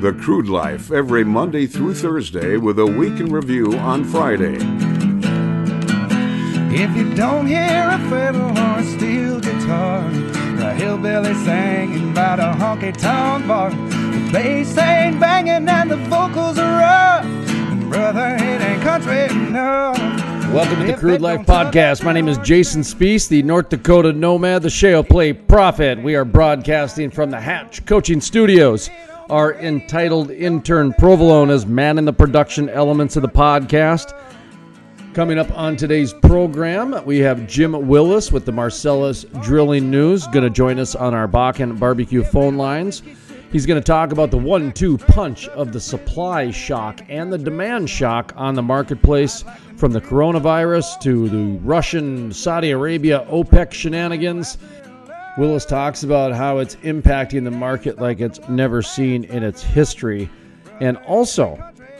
The Crude Life, every Monday through Thursday, with a week in review on Friday. If you don't hear a fiddle or a steel guitar, a hillbilly singing by a honky tonk bar, the bass ain't banging and the vocals are rough, brother, it ain't country enough. Welcome to the Crude Life Podcast. My name is Jason Spiess, the North Dakota Nomad, the Shale Play Prophet. We are broadcasting from the Hatch Coaching Studios. Our entitled intern Provolone is in the production elements of the podcast. Coming up on today's program, we have Jim Willis with the Marcellus Drilling News, going to join us on our Bakken barbecue phone lines. He's going to talk about the one two punch of the supply shock and the demand shock on the marketplace from the coronavirus to the Russian Saudi Arabia OPEC shenanigans. Willis talks about how it's impacting the market like it's never seen in its history. And also,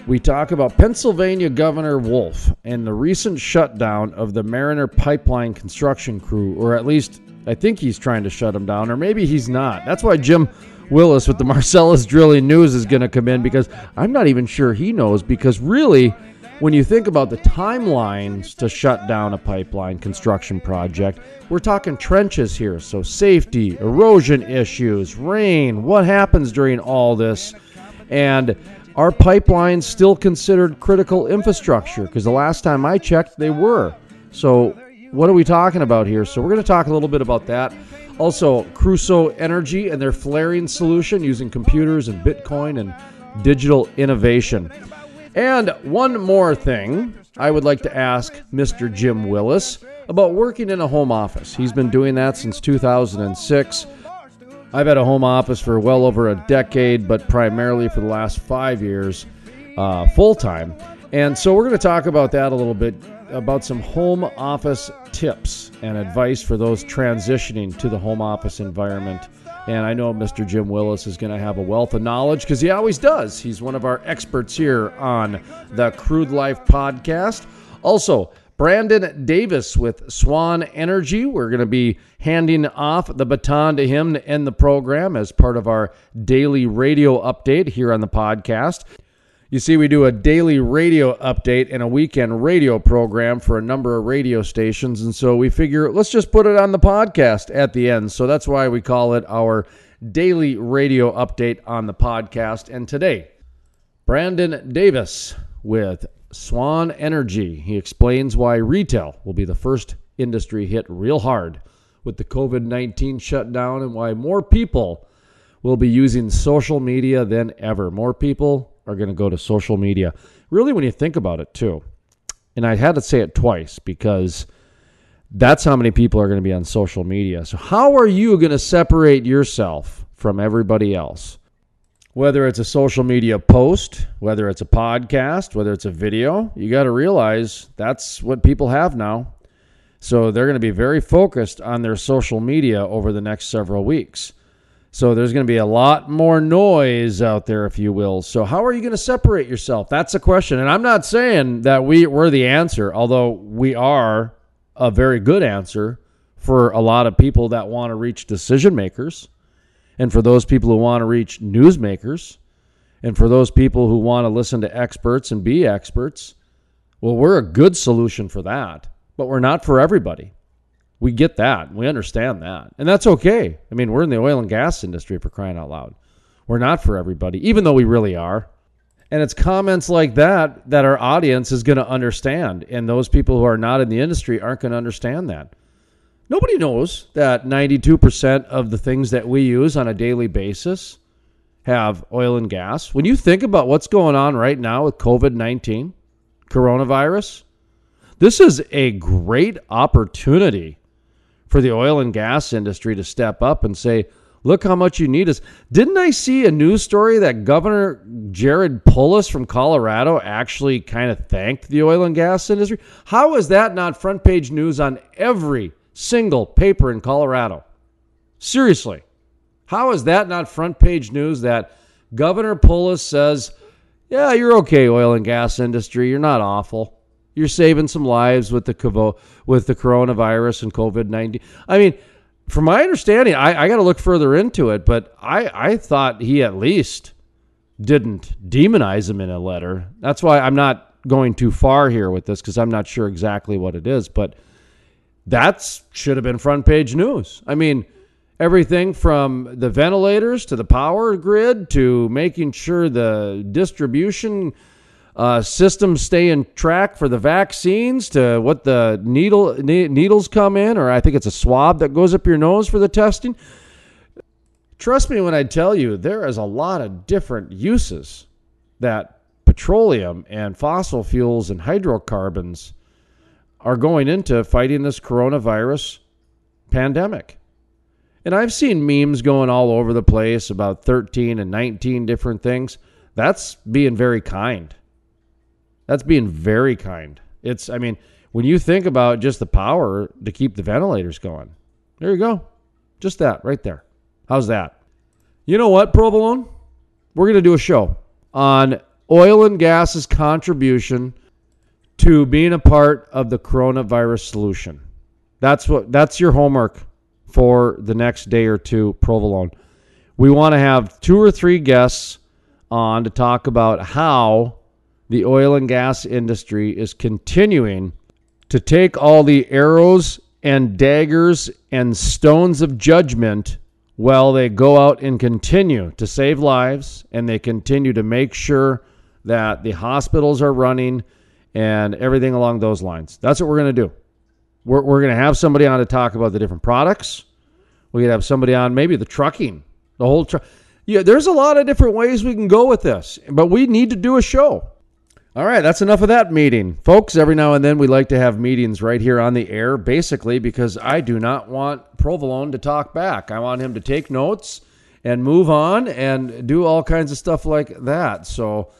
we talk about Pennsylvania Governor Wolf and the recent shutdown of the Mariner Pipeline construction crew, or at least I think he's trying to shut them down, or maybe he's not. That's why Jim Willis with the Marcellus Drilling News is going to come in because I'm not even sure he knows. Because really, when you think about the timelines to shut down a pipeline construction project, we're talking trenches here. So, safety, erosion issues, rain, what happens during all this? And are pipelines still considered critical infrastructure? Because the last time I checked, they were. So, what are we talking about here? So, we're going to talk a little bit about that. Also, Crusoe Energy and their flaring solution using computers and Bitcoin and digital innovation. And one more thing, I would like to ask Mr. Jim Willis about working in a home office. He's been doing that since 2006. I've had a home office for well over a decade, but primarily for the last five years, uh, full time. And so we're going to talk about that a little bit about some home office tips and advice for those transitioning to the home office environment. And I know Mr. Jim Willis is going to have a wealth of knowledge because he always does. He's one of our experts here on the Crude Life podcast. Also, Brandon Davis with Swan Energy. We're going to be handing off the baton to him to end the program as part of our daily radio update here on the podcast. You see, we do a daily radio update and a weekend radio program for a number of radio stations. And so we figure let's just put it on the podcast at the end. So that's why we call it our daily radio update on the podcast. And today, Brandon Davis with Swan Energy. He explains why retail will be the first industry hit real hard with the COVID 19 shutdown and why more people will be using social media than ever. More people are going to go to social media. Really, when you think about it, too. And I had to say it twice because that's how many people are going to be on social media. So, how are you going to separate yourself from everybody else? Whether it's a social media post, whether it's a podcast, whether it's a video, you got to realize that's what people have now. So, they're going to be very focused on their social media over the next several weeks. So there's going to be a lot more noise out there, if you will. So how are you going to separate yourself? That's a question. And I'm not saying that we, we're the answer, although we are a very good answer for a lot of people that want to reach decision makers, and for those people who want to reach newsmakers, and for those people who want to listen to experts and be experts. Well, we're a good solution for that, but we're not for everybody. We get that. We understand that. And that's okay. I mean, we're in the oil and gas industry for crying out loud. We're not for everybody, even though we really are. And it's comments like that that our audience is going to understand. And those people who are not in the industry aren't going to understand that. Nobody knows that 92% of the things that we use on a daily basis have oil and gas. When you think about what's going on right now with COVID 19, coronavirus, this is a great opportunity for the oil and gas industry to step up and say, look how much you need us. Didn't I see a news story that Governor Jared Polis from Colorado actually kind of thanked the oil and gas industry? How is that not front page news on every single paper in Colorado? Seriously. How is that not front page news that Governor Polis says, yeah, you're okay, oil and gas industry. You're not awful. You're saving some lives with the with the coronavirus and COVID nineteen. I mean, from my understanding, I, I got to look further into it, but I I thought he at least didn't demonize him in a letter. That's why I'm not going too far here with this because I'm not sure exactly what it is, but that should have been front page news. I mean, everything from the ventilators to the power grid to making sure the distribution uh, systems stay in track for the vaccines to what the needle ne- needles come in, or I think it's a swab that goes up your nose for the testing. Trust me when I tell you, there is a lot of different uses that petroleum and fossil fuels and hydrocarbons are going into fighting this coronavirus pandemic. And I've seen memes going all over the place about 13 and 19 different things. That's being very kind. That's being very kind. It's, I mean, when you think about just the power to keep the ventilators going, there you go. Just that right there. How's that? You know what, Provolone? We're going to do a show on oil and gas's contribution to being a part of the coronavirus solution. That's what that's your homework for the next day or two, Provolone. We want to have two or three guests on to talk about how the oil and gas industry is continuing to take all the arrows and daggers and stones of judgment while they go out and continue to save lives and they continue to make sure that the hospitals are running and everything along those lines. That's what we're going to do. We're, we're going to have somebody on to talk about the different products. We could have somebody on maybe the trucking, the whole truck. Yeah, there's a lot of different ways we can go with this, but we need to do a show. All right, that's enough of that meeting. Folks, every now and then we like to have meetings right here on the air, basically because I do not want Provolone to talk back. I want him to take notes and move on and do all kinds of stuff like that. So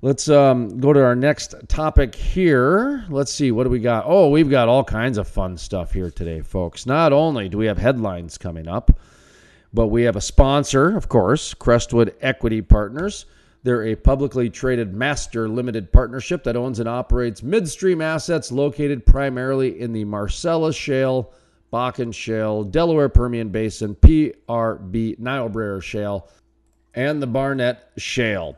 let's um, go to our next topic here. Let's see, what do we got? Oh, we've got all kinds of fun stuff here today, folks. Not only do we have headlines coming up, but we have a sponsor, of course, Crestwood Equity Partners. They're a publicly traded master limited partnership that owns and operates midstream assets located primarily in the Marcellus Shale, Bakken Shale, Delaware Permian Basin, PRB Niobrara Shale, and the Barnett Shale.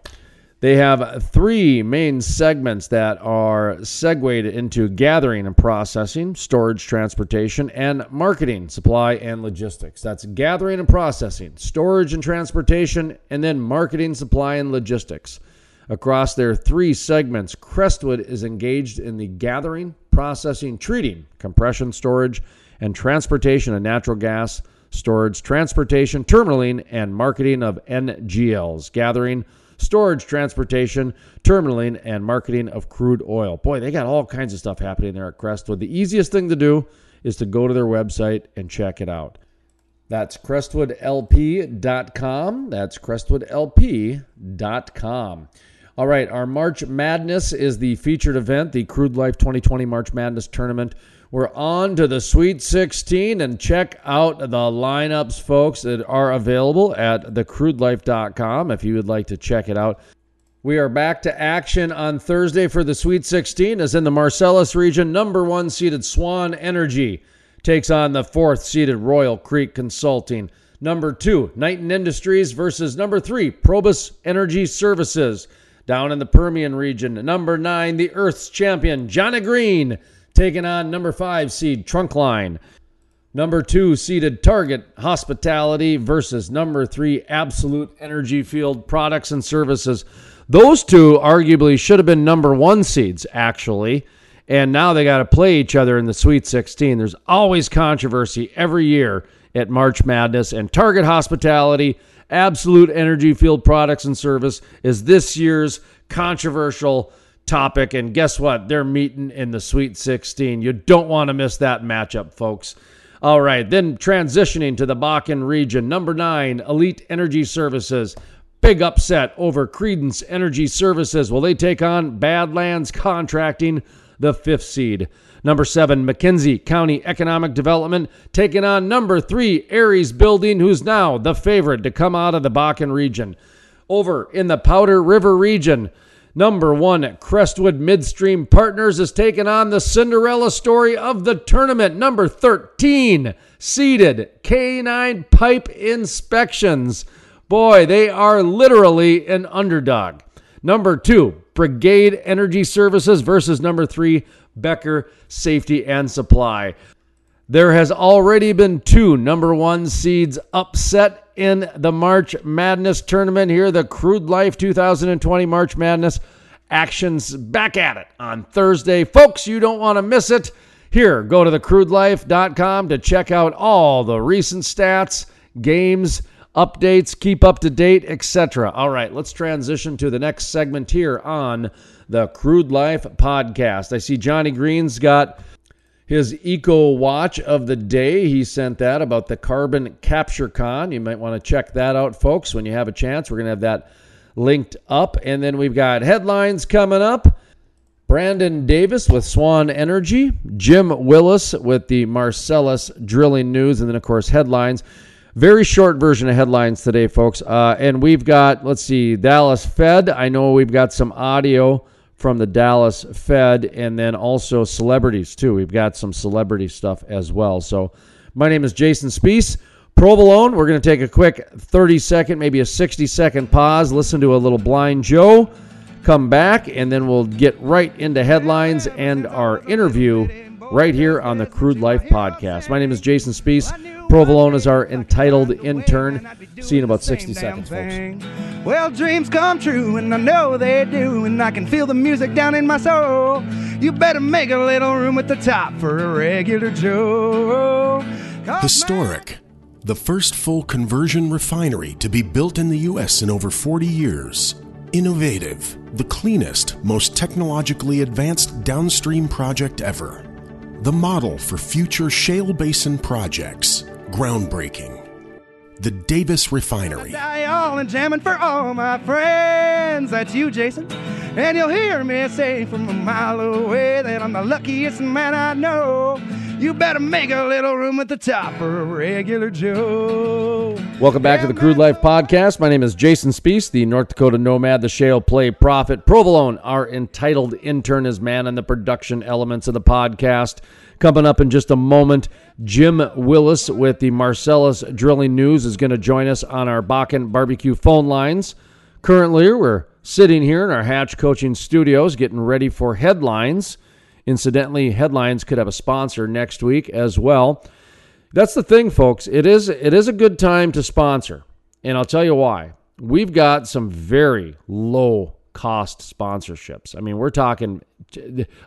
They have three main segments that are segued into gathering and processing, storage, transportation, and marketing, supply, and logistics. That's gathering and processing, storage and transportation, and then marketing, supply, and logistics. Across their three segments, Crestwood is engaged in the gathering, processing, treating, compression, storage, and transportation of natural gas, storage, transportation, terminaling, and marketing of NGLs, gathering, storage, transportation, terminaling, and marketing of crude oil. Boy, they got all kinds of stuff happening there at Crestwood. The easiest thing to do is to go to their website and check it out. That's crestwoodlp.com. That's crestwoodlp.com. All right, our March Madness is the featured event, the Crude Life 2020 March Madness Tournament. We're on to the Sweet 16 and check out the lineups, folks, that are available at thecrudelife.com if you would like to check it out. We are back to action on Thursday for the Sweet 16 as in the Marcellus region. Number one seeded Swan Energy takes on the fourth seeded Royal Creek Consulting. Number two, Knighton Industries versus number three, Probus Energy Services. Down in the Permian region, number nine, the Earth's champion, Johnny Green taking on number five seed Trunkline. Number two seeded Target Hospitality versus number three Absolute Energy Field Products and Services. Those two arguably should have been number one seeds, actually. And now they got to play each other in the Sweet 16. There's always controversy every year at March Madness, and Target Hospitality, Absolute Energy Field Products and Service is this year's controversial topic. And guess what? They're meeting in the Sweet 16. You don't want to miss that matchup, folks. All right, then transitioning to the Bakken region. Number nine, Elite Energy Services. Big upset over Credence Energy Services. Will they take on Badlands Contracting, the fifth seed? Number seven, McKenzie County Economic Development taking on number three, Aries Building, who's now the favorite to come out of the Bakken region. Over in the Powder River region, Number one, Crestwood Midstream Partners is taking on the Cinderella story of the tournament. Number 13, seeded K9 Pipe Inspections. Boy, they are literally an underdog. Number two, Brigade Energy Services versus number three, Becker Safety and Supply. There has already been two number one seeds upset in the March Madness tournament here, the Crude Life 2020 March Madness. Actions back at it on Thursday. Folks, you don't want to miss it. Here, go to thecrudelife.com to check out all the recent stats, games, updates, keep up to date, etc. All right, let's transition to the next segment here on the Crude Life podcast. I see Johnny Green's got his eco watch of the day. He sent that about the Carbon Capture Con. You might want to check that out, folks, when you have a chance. We're going to have that linked up. And then we've got headlines coming up. Brandon Davis with Swan Energy, Jim Willis with the Marcellus Drilling News, and then, of course, headlines. Very short version of headlines today, folks. Uh, and we've got, let's see, Dallas Fed. I know we've got some audio from the Dallas Fed, and then also celebrities too. We've got some celebrity stuff as well. So, my name is Jason Spiess. Provolone, we're going to take a quick 30 second, maybe a 60 second pause, listen to a little Blind Joe, come back, and then we'll get right into headlines and our interview right here on the Crude Life Podcast. My name is Jason Spiess. Provolone is our entitled intern. See you in about 60 seconds, folks. Well, dreams come true, and I know they do, and I can feel the music down in my soul. You better make a little room at the top for a regular Joe. Historic. The first full conversion refinery to be built in the U.S. in over 40 years. Innovative. The cleanest, most technologically advanced downstream project ever. The model for future shale basin projects groundbreaking. The Davis Refinery. I All and jamming for all my friends. That's you, Jason. And you'll hear me say from a mile away that I'm the luckiest man I know. You better make a little room at the top for a regular Joe. Welcome back to the Crude Life Podcast. My name is Jason Spiess, the North Dakota Nomad, the Shale Play Prophet. Provolone, our entitled intern, is man on the production elements of the podcast. Coming up in just a moment, Jim Willis with the Marcellus Drilling News is going to join us on our Bakken Barbecue phone lines. Currently, we're sitting here in our Hatch Coaching Studios getting ready for headlines. Incidentally, headlines could have a sponsor next week as well. That's the thing, folks. It is it is a good time to sponsor, and I'll tell you why. We've got some very low cost sponsorships. I mean, we're talking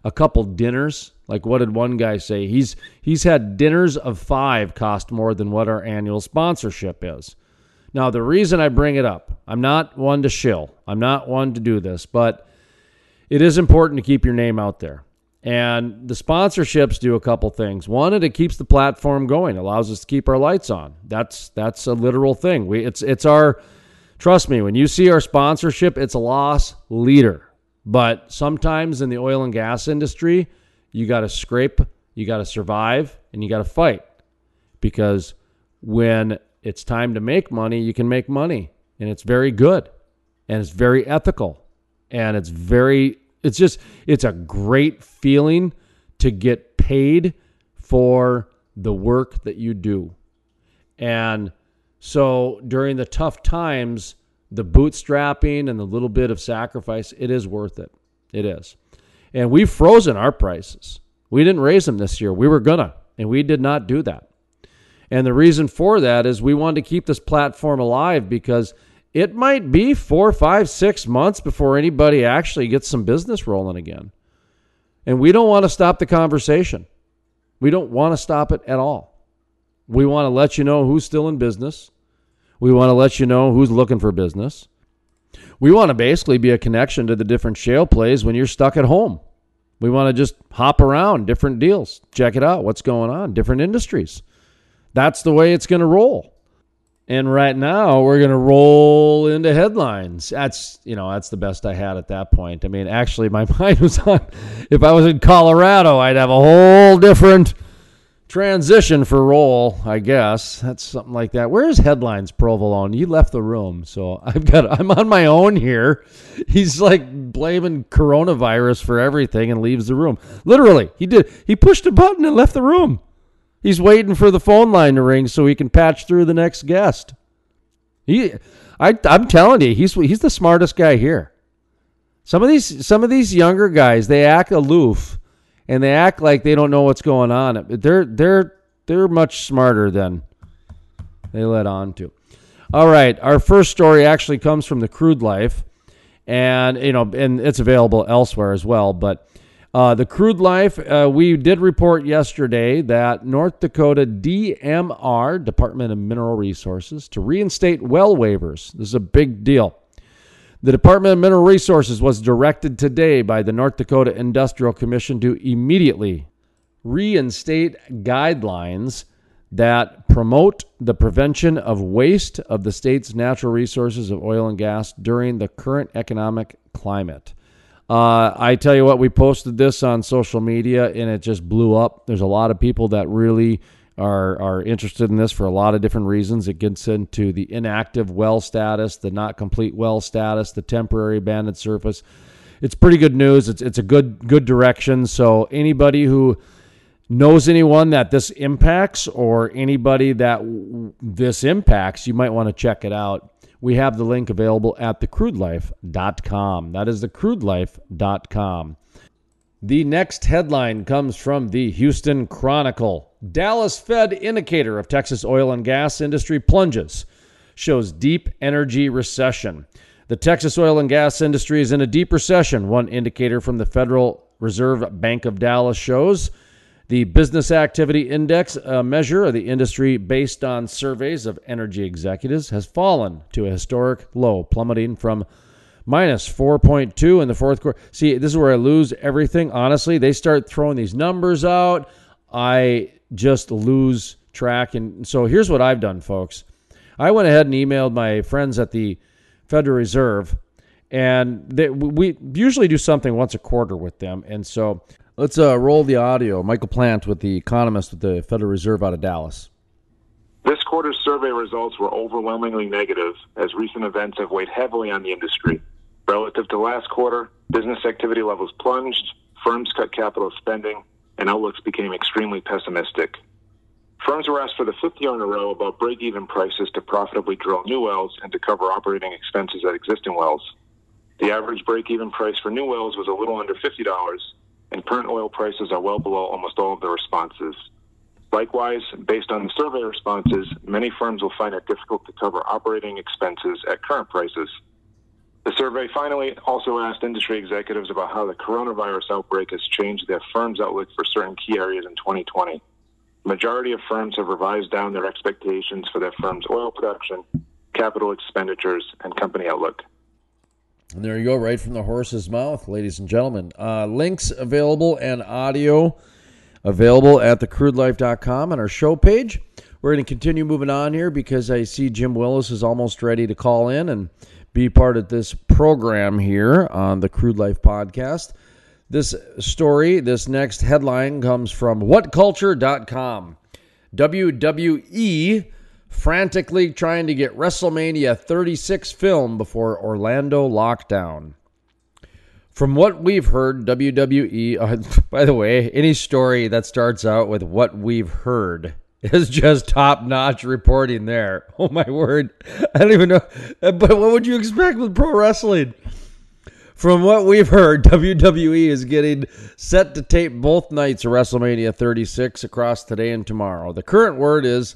a couple dinners. Like what did one guy say? He's he's had dinners of 5 cost more than what our annual sponsorship is. Now, the reason I bring it up, I'm not one to shill. I'm not one to do this, but it is important to keep your name out there. And the sponsorships do a couple things. One, it keeps the platform going, allows us to keep our lights on. That's that's a literal thing. We it's it's our trust me, when you see our sponsorship, it's a loss leader. But sometimes in the oil and gas industry, you got to scrape, you got to survive, and you got to fight. Because when it's time to make money, you can make money, and it's very good, and it's very ethical, and it's very it's just it's a great feeling to get paid for the work that you do. And so during the tough times, the bootstrapping and the little bit of sacrifice, it is worth it. It is. And we've frozen our prices. We didn't raise them this year. We were gonna, and we did not do that. And the reason for that is we wanted to keep this platform alive because it might be four, five, six months before anybody actually gets some business rolling again. And we don't want to stop the conversation. We don't want to stop it at all. We want to let you know who's still in business. We want to let you know who's looking for business. We want to basically be a connection to the different shale plays when you're stuck at home. We want to just hop around different deals, check it out, what's going on, different industries. That's the way it's going to roll. And right now we're going to roll into headlines. That's, you know, that's the best I had at that point. I mean, actually my mind was on if I was in Colorado, I'd have a whole different transition for roll, I guess. That's something like that. Where's headlines provolone? You left the room. So I've got I'm on my own here. He's like blaming coronavirus for everything and leaves the room. Literally, he did. He pushed a button and left the room. He's waiting for the phone line to ring so he can patch through the next guest. He, I, I'm telling you, he's he's the smartest guy here. Some of these some of these younger guys, they act aloof, and they act like they don't know what's going on. They're they're they're much smarter than they let on to. All right, our first story actually comes from the Crude Life, and you know, and it's available elsewhere as well. But uh, the Crude Life, uh, we did report yesterday that North Dakota DMR, Department of Mineral Resources, to reinstate well waivers. This is a big deal. The Department of Mineral Resources was directed today by the North Dakota Industrial Commission to immediately reinstate guidelines that promote the prevention of waste of the state's natural resources of oil and gas during the current economic climate. Uh, I tell you what, we posted this on social media and it just blew up. There's a lot of people that really are are interested in this for a lot of different reasons. It gets into the inactive well status, the not complete well status, the temporary abandoned surface. It's pretty good news. It's it's a good good direction. So anybody who knows anyone that this impacts or anybody that this impacts, you might want to check it out we have the link available at thecrudelife.com. That is thecrudelife.com. The next headline comes from the Houston Chronicle. Dallas Fed indicator of Texas oil and gas industry plunges, shows deep energy recession. The Texas oil and gas industry is in a deep recession, one indicator from the Federal Reserve Bank of Dallas shows. The Business Activity Index, a measure of the industry based on surveys of energy executives, has fallen to a historic low, plummeting from minus 4.2 in the fourth quarter. See, this is where I lose everything. Honestly, they start throwing these numbers out. I just lose track. And so here's what I've done, folks. I went ahead and emailed my friends at the Federal Reserve, and they, we usually do something once a quarter with them. And so Let's uh, roll the audio. Michael Plante with the economist with the Federal Reserve out of Dallas. This quarter's survey results were overwhelmingly negative, as recent events have weighed heavily on the industry. Relative to last quarter, business activity levels plunged, firms cut capital spending, and outlooks became extremely pessimistic. Firms were asked for the fifth year in a row about break even prices to profitably drill new wells and to cover operating expenses at existing wells. The average break even price for new wells was a little under $50, and current oil prices are well below almost all of the responses. Likewise, based on the survey responses, many firms will find it difficult to cover operating expenses at current prices. The survey finally also asked industry executives about how the coronavirus outbreak has changed their firm's outlook for certain key areas in 2020. The majority of firms have revised down their expectations for their firm's oil production, capital expenditures, and company outlook. And there you go, right from the horse's mouth, ladies and gentlemen. Uh, links available and audio available at thecrudelife.com on our show page. We're going to continue moving on here because I see Jim Willis is almost ready to call in and be part of this program here on the Crude Life podcast. This story, this next headline comes from whatculture.com. WWE frantically trying to get WrestleMania 36 film before Orlando lockdown. From what we've heard, WWE, uh, by the way, any story that starts out with what we've heard is just top notch reporting there. Oh my word. I don't even know. Uh, but what would you expect with pro wrestling? From what we've heard, WWE is getting set to tape both nights of WrestleMania 36 across today and tomorrow. The current word is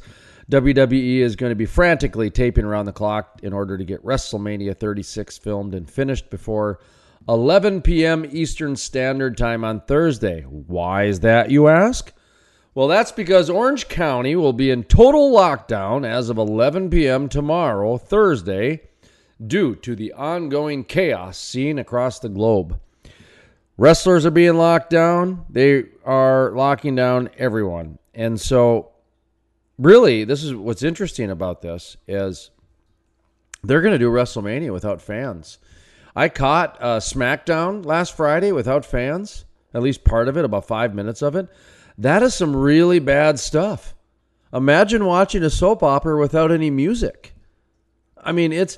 WWE is going to be frantically taping around the clock in order to get WrestleMania 36 filmed and finished before 11 p.m. Eastern Standard Time on Thursday. Why is that, you ask? Well, that's because Orange County will be in total lockdown as of 11 p.m. tomorrow, Thursday, due to the ongoing chaos seen across the globe. Wrestlers are being locked down. They are locking down everyone. And so really, this is what's interesting about this is they're going to do WrestleMania without fans. I caught uh, SmackDown last Friday without fans, at least part of it, about five minutes of it. That is some really bad stuff. Imagine watching a soap opera without any music. I mean, it's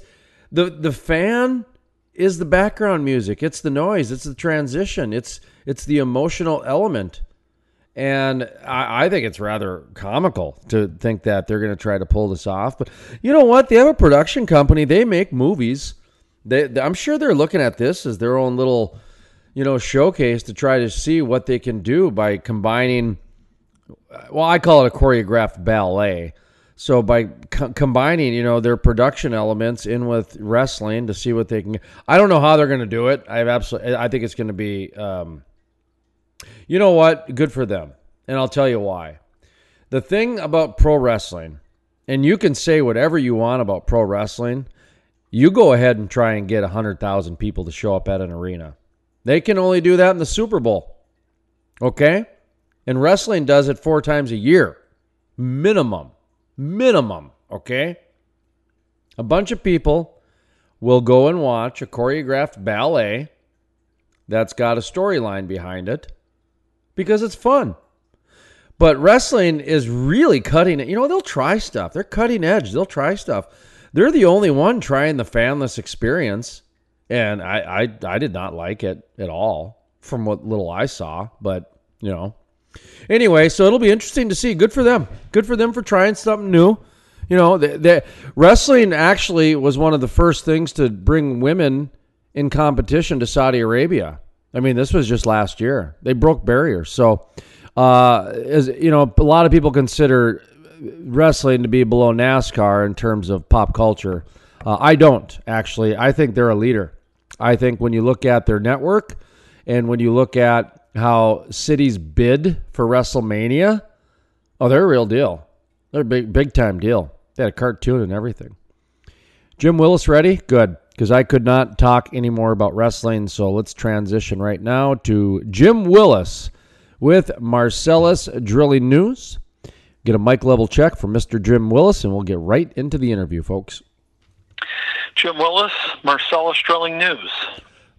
the the fan is the background music. It's the noise. It's the transition. It's it's the emotional element. And I, I think it's rather comical to think that they're going to try to pull this off. But you know what? They have a production company. They make movies. They, I'm sure they're looking at this as their own little, you know, showcase to try to see what they can do by combining. Well, I call it a choreographed ballet. So by co- combining, you know, their production elements in with wrestling to see what they can. I don't know how they're going to do it. I have absolutely. I think it's going to be. Um, you know what? Good for them. And I'll tell you why. The thing about pro wrestling, and you can say whatever you want about pro wrestling, you go ahead and try and get 100,000 people to show up at an arena. They can only do that in the Super Bowl. Okay? And wrestling does it four times a year. Minimum. Minimum. Okay? A bunch of people will go and watch a choreographed ballet that's got a storyline behind it because it's fun. But wrestling is really cutting it. You know, they'll try stuff. They're cutting edge. They'll try stuff. They're the only one trying the fanless experience, and I, I, I did not like it at all from what little I saw. But you know, anyway, so it'll be interesting to see. Good for them. Good for them for trying something new. You know, the, the wrestling actually was one of the first things to bring women in competition to Saudi Arabia. I mean, this was just last year. They broke barriers. So, uh, as you know, a lot of people consider wrestling to be below NASCAR in terms of pop culture. Uh, I don't actually. I think they're a leader. I think when you look at their network and when you look at how cities bid for WrestleMania, oh, they're a real deal. They're a big, big time deal. They had a cartoon and everything. Jim Willis ready? Good because I could not talk anymore about wrestling. So let's transition right now to Jim Willis with Marcellus Drilling News. Get a mic level check from Mr. Jim Willis, and we'll get right into the interview, folks. Jim Willis, Marcellus Drilling News.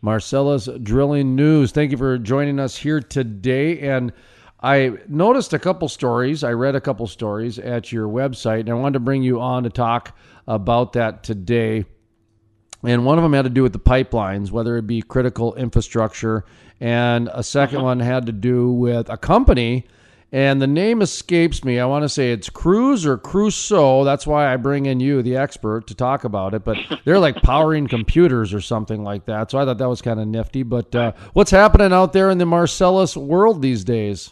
Marcellus Drilling News. Thank you for joining us here today. And I noticed a couple stories. I read a couple stories at your website, and I wanted to bring you on to talk about that today and one of them had to do with the pipelines, whether it be critical infrastructure, and a 2nd uh-huh. one had to do with a company, and the name escapes me. I want to say it's Cruz or Crusoe. That's why I bring in you, the expert, to talk about it. But they're like powering computers or something like that. So I thought that was kind of nifty. But uh, what's happening out there in the Marcellus world these days?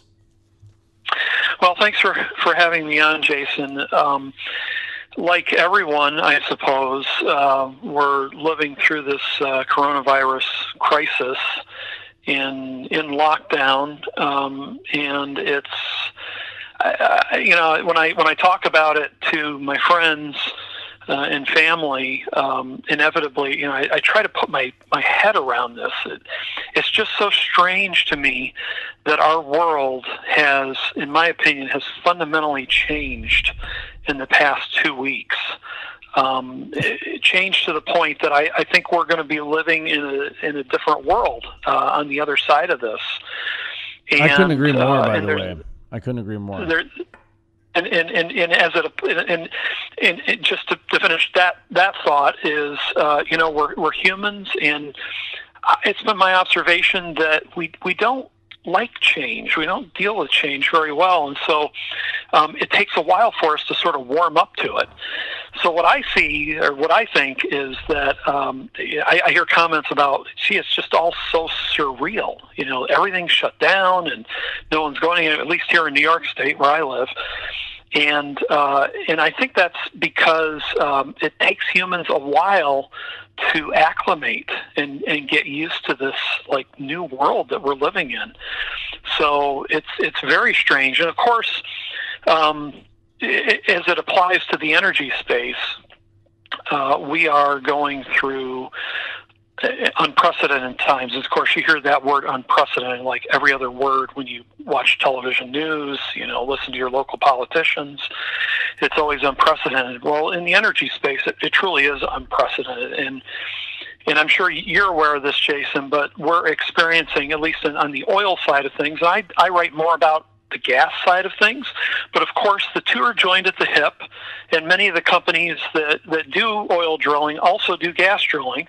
Well, thanks for for having me on, Jason. Um, like everyone, I suppose, uh, we're living through this uh, coronavirus crisis in in lockdown, um, and it's I, you know when I when I talk about it to my friends uh, and family, um, inevitably, you know, I, I try to put my my head around this. It, it's just so strange to me that our world has, in my opinion, has fundamentally changed in the past two weeks. Um, changed to the point that I, I think we're going to be living in a in a different world uh, on the other side of this. And, I couldn't agree more. Uh, by the way, I couldn't agree more. There, and and, and, and as it and, and, and just to, to finish that that thought is uh, you know we're we're humans and it's been my observation that we we don't like change. We don't deal with change very well, and so um, it takes a while for us to sort of warm up to it. So what I see, or what I think, is that um, I, I hear comments about, "Gee, it's just all so surreal." You know, everything's shut down, and no one's going. In, at least here in New York State, where I live, and uh, and I think that's because um, it takes humans a while to acclimate and, and get used to this like new world that we're living in. So it's it's very strange, and of course, um, as it applies to the energy space, uh, we are going through unprecedented times. Of course, you hear that word unprecedented like every other word when you watch television news, you know, listen to your local politicians. It's always unprecedented. Well, in the energy space, it, it truly is unprecedented. And and I'm sure you're aware of this, Jason, but we're experiencing, at least in, on the oil side of things, I, I write more about the gas side of things. But of course, the two are joined at the hip, and many of the companies that, that do oil drilling also do gas drilling.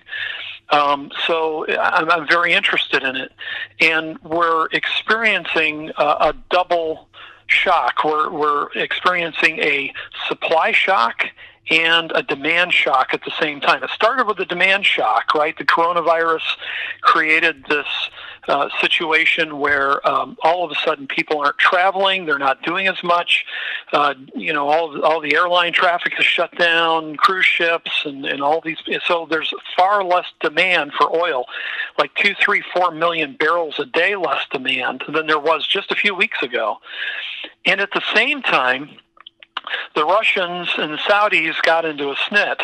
Um, so I'm, I'm, very interested in it, and we're experiencing a, a double shock. We're we're experiencing a supply shock and a demand shock at the same time. It started with a demand shock, right? The coronavirus created this uh, situation where um, all of a sudden people aren't traveling, they're not doing as much. Uh, you know, all all the airline traffic is shut down, cruise ships, and, and all these. So there's far less demand for oil, like two, three, four million barrels a day less demand than there was just a few weeks ago. And at the same time, the Russians and the Saudis got into a snit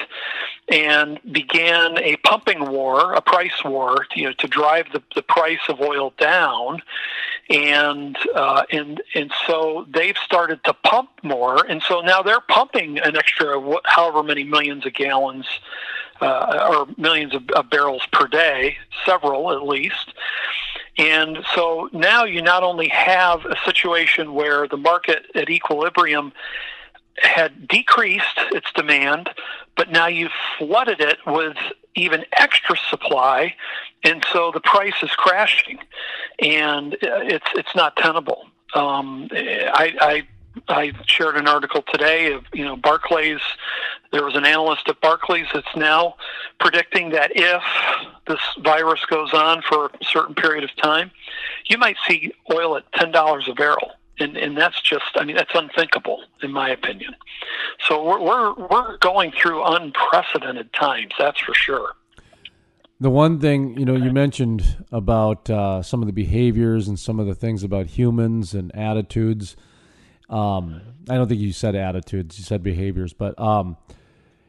and began a pumping war, a price war, you know, to drive the, the price of oil down, and uh, and and so they've started to pump more, and so now they're pumping an extra however many millions of gallons. Uh, or millions of, of barrels per day, several at least. And so now you not only have a situation where the market at equilibrium had decreased its demand, but now you've flooded it with even extra supply, and so the price is crashing, and it's it's not tenable. Um, I, I I shared an article today of you know Barclays. There was an analyst at Barclays that's now predicting that if this virus goes on for a certain period of time, you might see oil at ten dollars a barrel and and that's just I mean that's unthinkable in my opinion. So we're we're we're going through unprecedented times. That's for sure. The one thing you know you mentioned about uh, some of the behaviors and some of the things about humans and attitudes. Um, I don't think you said attitudes; you said behaviors, but um,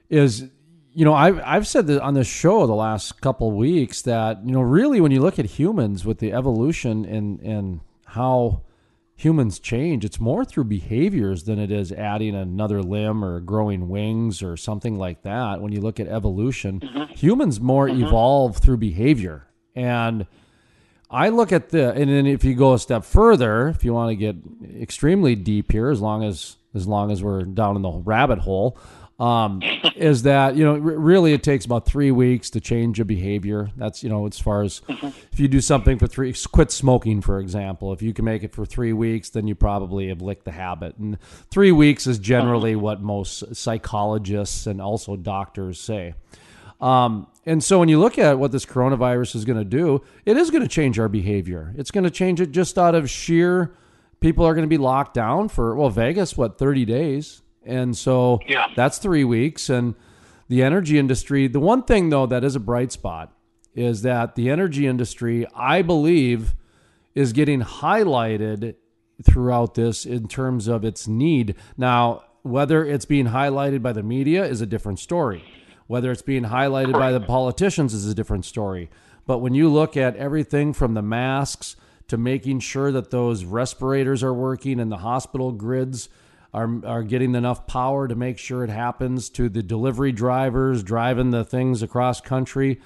is you know I've I've said that on this show the last couple weeks that you know really when you look at humans with the evolution and and how humans change, it's more through behaviors than it is adding another limb or growing wings or something like that. When you look at evolution, mm-hmm. humans more mm-hmm. evolve through behavior. And I look at the, and then if you go a step further, if you want to get extremely deep here, as long as as long as we're down in the rabbit hole, um, is that you know r- really it takes about three weeks to change a behavior. That's you know as far as if you do something for three, quit smoking for example. If you can make it for three weeks, then you probably have licked the habit. And three weeks is generally what most psychologists and also doctors say. Um, and so when you look at what this coronavirus is going to do, it is going to change our behavior. It's going to change it just out of sheer people are going to be locked down for well Vegas what 30 days and so yeah. that's three weeks. And the energy industry, the one thing though that is a bright spot is that the energy industry, I believe, is getting highlighted throughout this in terms of its need. Now, whether it's being highlighted by the media is a different story. Whether it's being highlighted by the politicians is a different story. But when you look at everything from the masks to making sure that those respirators are working and the hospital grids are, are getting enough power to make sure it happens to the delivery drivers driving the things across country.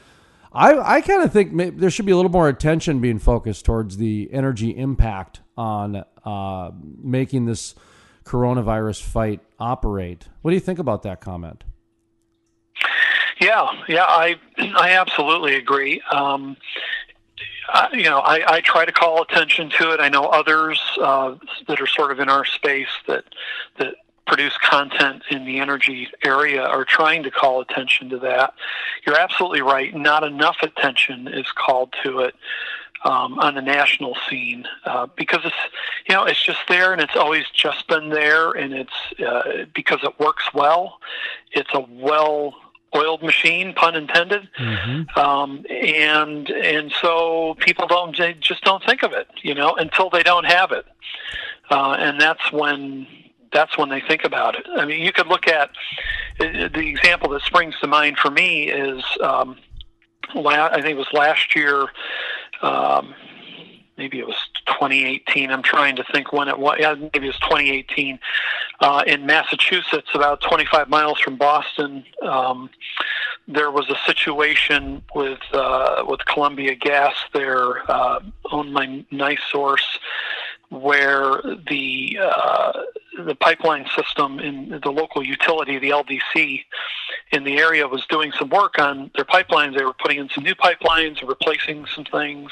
I, I kind of think there should be a little more attention being focused towards the energy impact on uh, making this coronavirus fight operate. What do you think about that comment? Yeah, yeah, I I absolutely agree. Um, you know, I, I try to call attention to it. I know others uh, that are sort of in our space that that produce content in the energy area are trying to call attention to that. You're absolutely right. Not enough attention is called to it. Um, on the national scene uh, because it's you know it's just there and it's always just been there and it's uh, because it works well. It's a well oiled machine, pun intended. Mm-hmm. Um, and and so people don't they just don't think of it, you know, until they don't have it, uh, and that's when that's when they think about it. I mean, you could look at uh, the example that springs to mind for me is um, I think it was last year. Um, maybe it was 2018. I'm trying to think when it was. Yeah, maybe it was 2018 uh, in Massachusetts, about 25 miles from Boston. Um, there was a situation with uh, with Columbia Gas, there uh, owned my NiSource, where the uh, the pipeline system in the local utility, the LDC, in the area was doing some work on their pipelines. They were putting in some new pipelines, and replacing some things,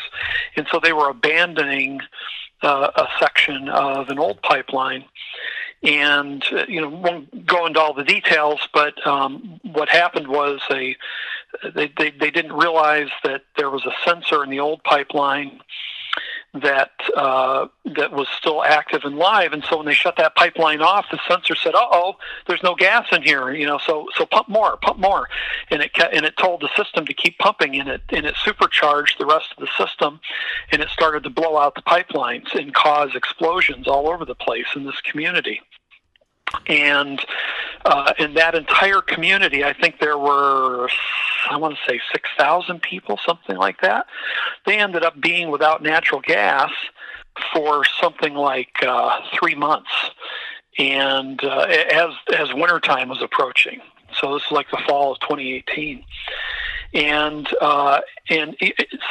and so they were abandoning uh, a section of an old pipeline. And you know, won't go into all the details, but um, what happened was they they they didn't realize that there was a sensor in the old pipeline that uh, that was still active and live. And so when they shut that pipeline off, the sensor said, "Uh oh, there's no gas in here." You know, so so pump more, pump more, and it and it told the system to keep pumping, and it and it supercharged the rest of the system, and it started to blow out the pipelines and cause explosions all over the place in this community and uh, in that entire community, I think there were, I want to say, 6,000 people, something like that. They ended up being without natural gas for something like uh, three months, and uh, as as wintertime was approaching. So this is like the fall of 2018 and uh, and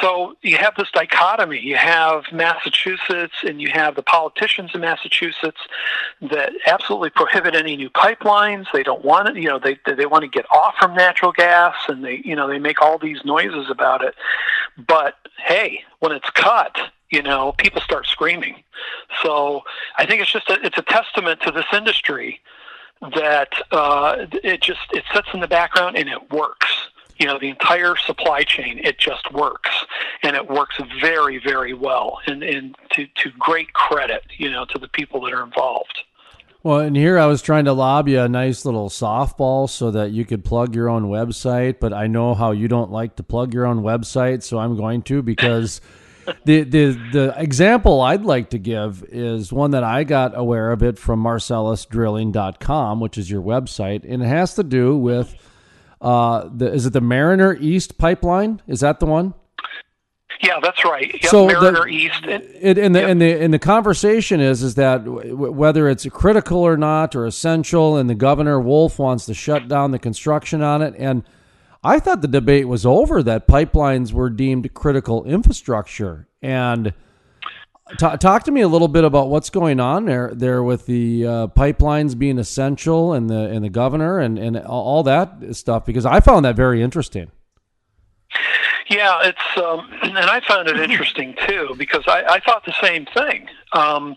so you have this dichotomy. You have Massachusetts, and you have the politicians in Massachusetts that absolutely prohibit any new pipelines. They don't want it. You know, they they want to get off from natural gas, and they you know they make all these noises about it. But hey, when it's cut, you know, people start screaming. So I think it's just a, it's a testament to this industry that uh, it just it sits in the background and it works you know the entire supply chain it just works. And it works very very well. And, and to, to great credit you know to the people that are involved. Well and here i was trying to lob you a nice little softball so that you could plug your own website but i know how you don't like to plug your own website so i'm going to because the the the example I'd like to give is one that I got aware of it from marcellusdrilling.com, which is your website, and it has to do with uh, the, is it the Mariner East pipeline? Is that the one? Yeah, that's right. Yep, so Mariner the, East. It, and the yep. and the and the conversation is is that w- whether it's critical or not or essential, and the governor Wolf wants to shut down the construction on it. And I thought the debate was over that pipelines were deemed critical infrastructure, and Talk, talk to me a little bit about what's going on there there with the uh, pipelines being essential and the and the governor and, and all that stuff because I found that very interesting. Yeah, it's um, and I found it interesting too because I, I thought the same thing. Um,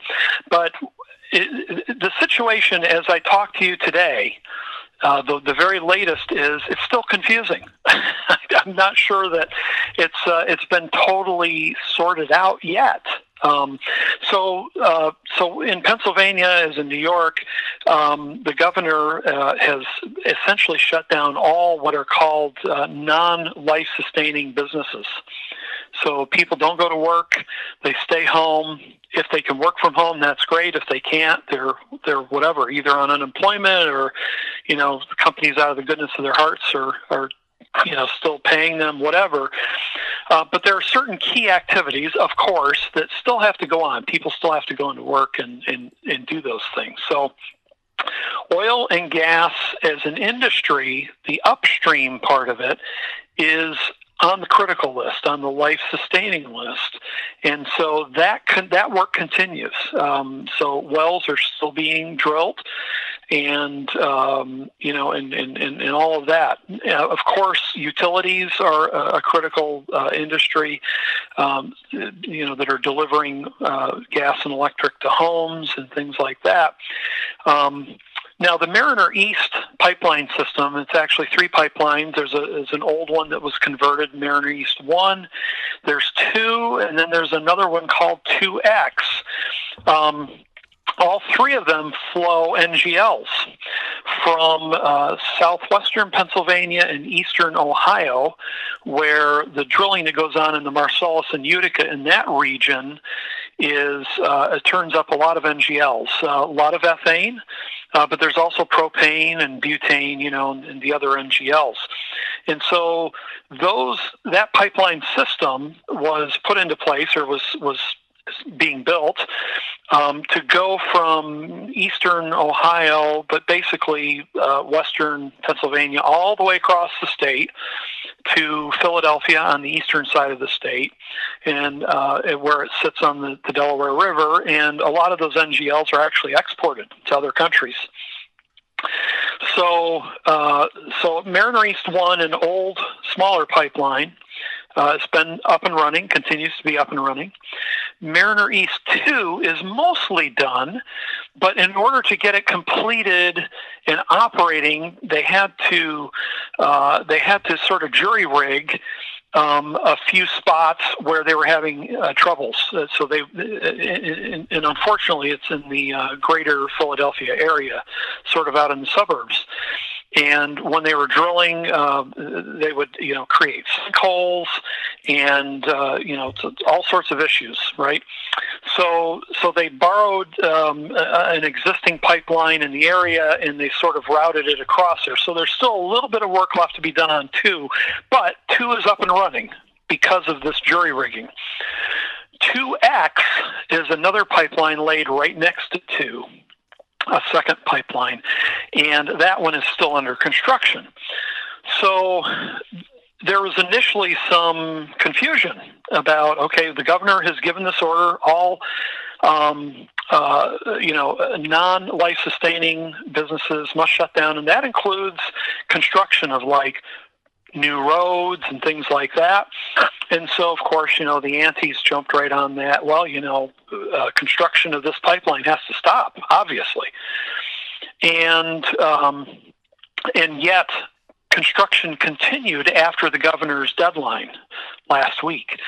but it, the situation, as I talk to you today, uh, the, the very latest is it's still confusing. I'm not sure that it's uh, it's been totally sorted out yet. Um, so, uh, so in Pennsylvania, as in New York, um, the governor uh, has essentially shut down all what are called uh, non-life sustaining businesses. So people don't go to work; they stay home. If they can work from home, that's great. If they can't, they're they're whatever, either on unemployment or, you know, the companies out of the goodness of their hearts are are you know still paying them whatever. Uh, but there are certain key activities of course that still have to go on. People still have to go into work and and, and do those things. So oil and gas as an industry the upstream part of it is on the critical list, on the life sustaining list, and so that con- that work continues. Um, so wells are still being drilled, and um, you know, and, and, and, and, all of that. Uh, of course, utilities are a, a critical uh, industry, um, you know, that are delivering uh, gas and electric to homes and things like that. Um, now, the Mariner East pipeline system, it's actually three pipelines. There's, a, there's an old one that was converted, Mariner East 1. There's two, and then there's another one called 2X. All three of them flow NGLs from uh, southwestern Pennsylvania and eastern Ohio, where the drilling that goes on in the Marcellus and Utica in that region is uh, it turns up a lot of NGLs, uh, a lot of ethane, uh, but there's also propane and butane, you know, and, and the other NGLs. And so those that pipeline system was put into place or was was being built um, to go from eastern Ohio, but basically uh, western Pennsylvania, all the way across the state to Philadelphia on the eastern side of the state, and uh, where it sits on the, the Delaware River. And a lot of those NGLs are actually exported to other countries. so uh, so Mariner East one, an old smaller pipeline, uh, it's been up and running, continues to be up and running. Mariner East 2 is mostly done, but in order to get it completed and operating, they had to uh, they had to sort of jury rig um, a few spots where they were having uh, troubles. Uh, so they, and, and, unfortunately, it's in the uh, greater Philadelphia area, sort of out in the suburbs. And when they were drilling, uh, they would, you know, create sinkholes and, uh, you know, all sorts of issues, right? So, so they borrowed um, an existing pipeline in the area and they sort of routed it across there. So there's still a little bit of work left to be done on two, but two is up and running because of this jury rigging. 2X is another pipeline laid right next to 2 a second pipeline, and that one is still under construction. So there was initially some confusion about okay, the governor has given this order, all um, uh, you know, non-life sustaining businesses must shut down, and that includes construction of like new roads and things like that. And so, of course, you know, the antis jumped right on that. Well, you know, uh, construction of this pipeline has to stop, obviously. And um, and yet, construction continued after the governor's deadline last week,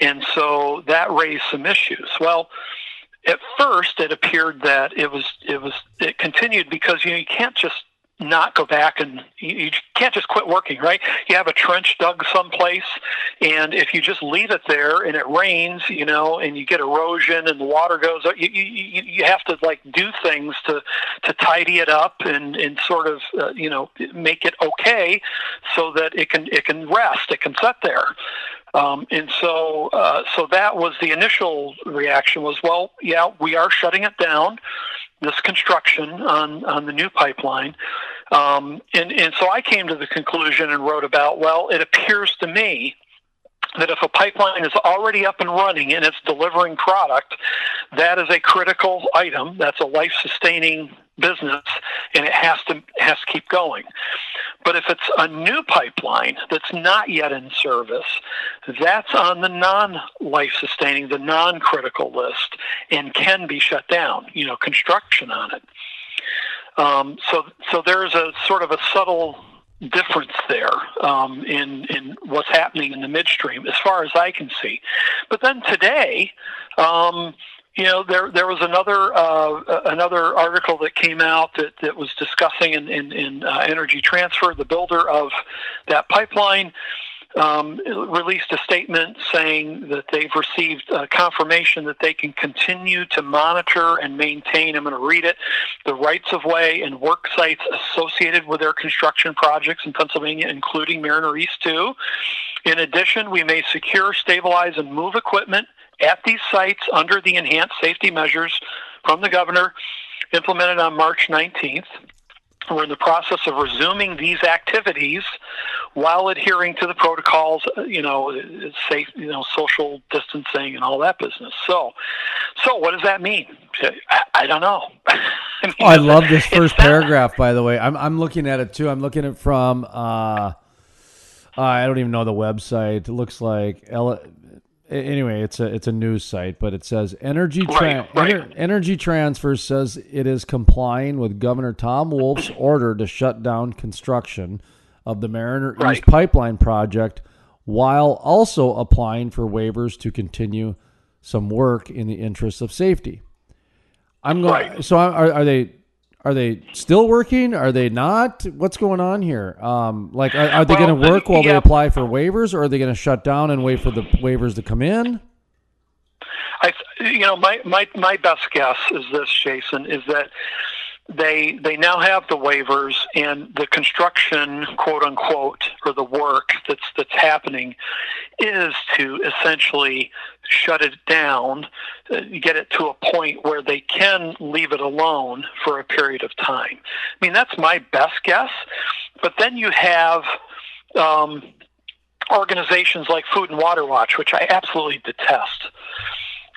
and so that raised some issues. Well. At first, it appeared that it was it was it continued because you know you can't just not go back and you, you can't just quit working, right? You have a trench dug someplace, and if you just leave it there and it rains, you know, and you get erosion and the water goes, you you, you have to like do things to to tidy it up and and sort of uh, you know make it okay so that it can it can rest, it can sit there. Um, and so, uh, so that was the initial reaction was, well, yeah, we are shutting it down this construction on, on the new pipeline. Um, and, and so I came to the conclusion and wrote about, well, it appears to me that if a pipeline is already up and running and it's delivering product, that is a critical item. That's a life sustaining business and it has to has to keep going. But if it's a new pipeline that's not yet in service, that's on the non-life sustaining, the non-critical list, and can be shut down. You know, construction on it. Um, so, so there's a sort of a subtle difference there um, in in what's happening in the midstream, as far as I can see. But then today. Um, you know, there there was another uh, another article that came out that, that was discussing in in, in uh, Energy Transfer, the builder of that pipeline. Um, released a statement saying that they've received uh, confirmation that they can continue to monitor and maintain. I'm going to read it: the rights of way and work sites associated with their construction projects in Pennsylvania, including Mariner East 2. In addition, we may secure, stabilize, and move equipment at these sites under the enhanced safety measures from the governor implemented on March 19th. We're in the process of resuming these activities while adhering to the protocols, you know, safe, you know, social distancing and all that business. So, so what does that mean? I, don't know. I, mean, oh, I love this first paragraph, by the way. I'm I'm looking at it too. I'm looking at it from. Uh, I don't even know the website. It looks like anyway, it's a it's a news site, but it says Energy tra- right, right. Ener- Energy Transfer says it is complying with Governor Tom Wolf's order to shut down construction of the Mariner right. East pipeline project, while also applying for waivers to continue some work in the interest of safety. I'm going. So are, are they are they still working? Are they not? What's going on here? Um, like, are, are they well, going to work while yeah. they apply for waivers, or are they going to shut down and wait for the waivers to come in? I, you know, my my my best guess is this, Jason, is that they they now have the waivers and the construction quote unquote or the work that's that's happening is to essentially shut it down uh, get it to a point where they can leave it alone for a period of time. I mean that's my best guess. But then you have um, organizations like food and water watch which i absolutely detest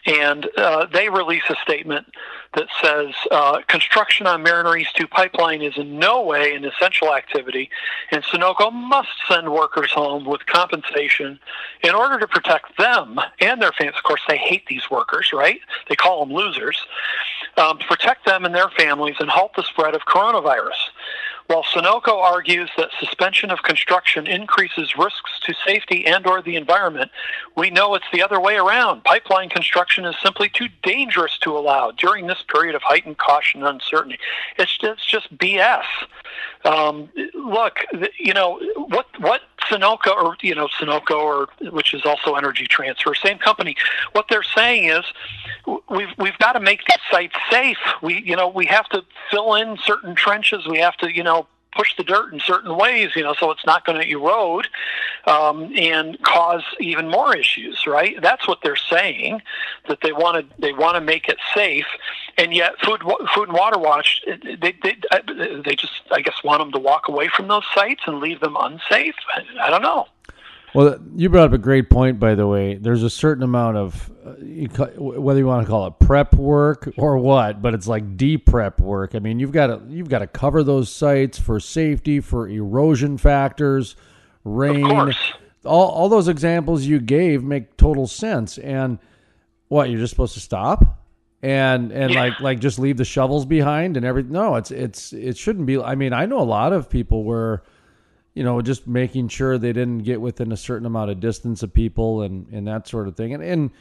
and uh, they release a statement that says uh, construction on Mariner East 2 pipeline is in no way an essential activity, and Sunoco must send workers home with compensation in order to protect them and their families. Of course, they hate these workers, right? They call them losers. Um, protect them and their families and halt the spread of coronavirus. While Sunoco argues that suspension of construction increases risks to safety and or the environment, we know it's the other way around. Pipeline construction is simply too dangerous to allow during this period of heightened caution and uncertainty. It's just, it's just BS. Um, look, you know what what Sunoco or you know Sunoco or which is also Energy Transfer, same company. What they're saying is we've we've got to make these sites safe. We you know we have to fill in certain trenches. We have to you know push the dirt in certain ways, you know, so it's not going to erode um, and cause even more issues, right? That's what they're saying that they want to they want to make it safe, and yet Food Food and Water Watch they they they just I guess want them to walk away from those sites and leave them unsafe. I, I don't know. Well, you brought up a great point, by the way. There's a certain amount of, uh, whether you want to call it prep work or what, but it's like deep prep work. I mean, you've got to you've got to cover those sites for safety, for erosion factors, rain. All all those examples you gave make total sense. And what you're just supposed to stop and and yeah. like like just leave the shovels behind and everything. No, it's it's it shouldn't be. I mean, I know a lot of people where you know, just making sure they didn't get within a certain amount of distance of people and, and that sort of thing. And, and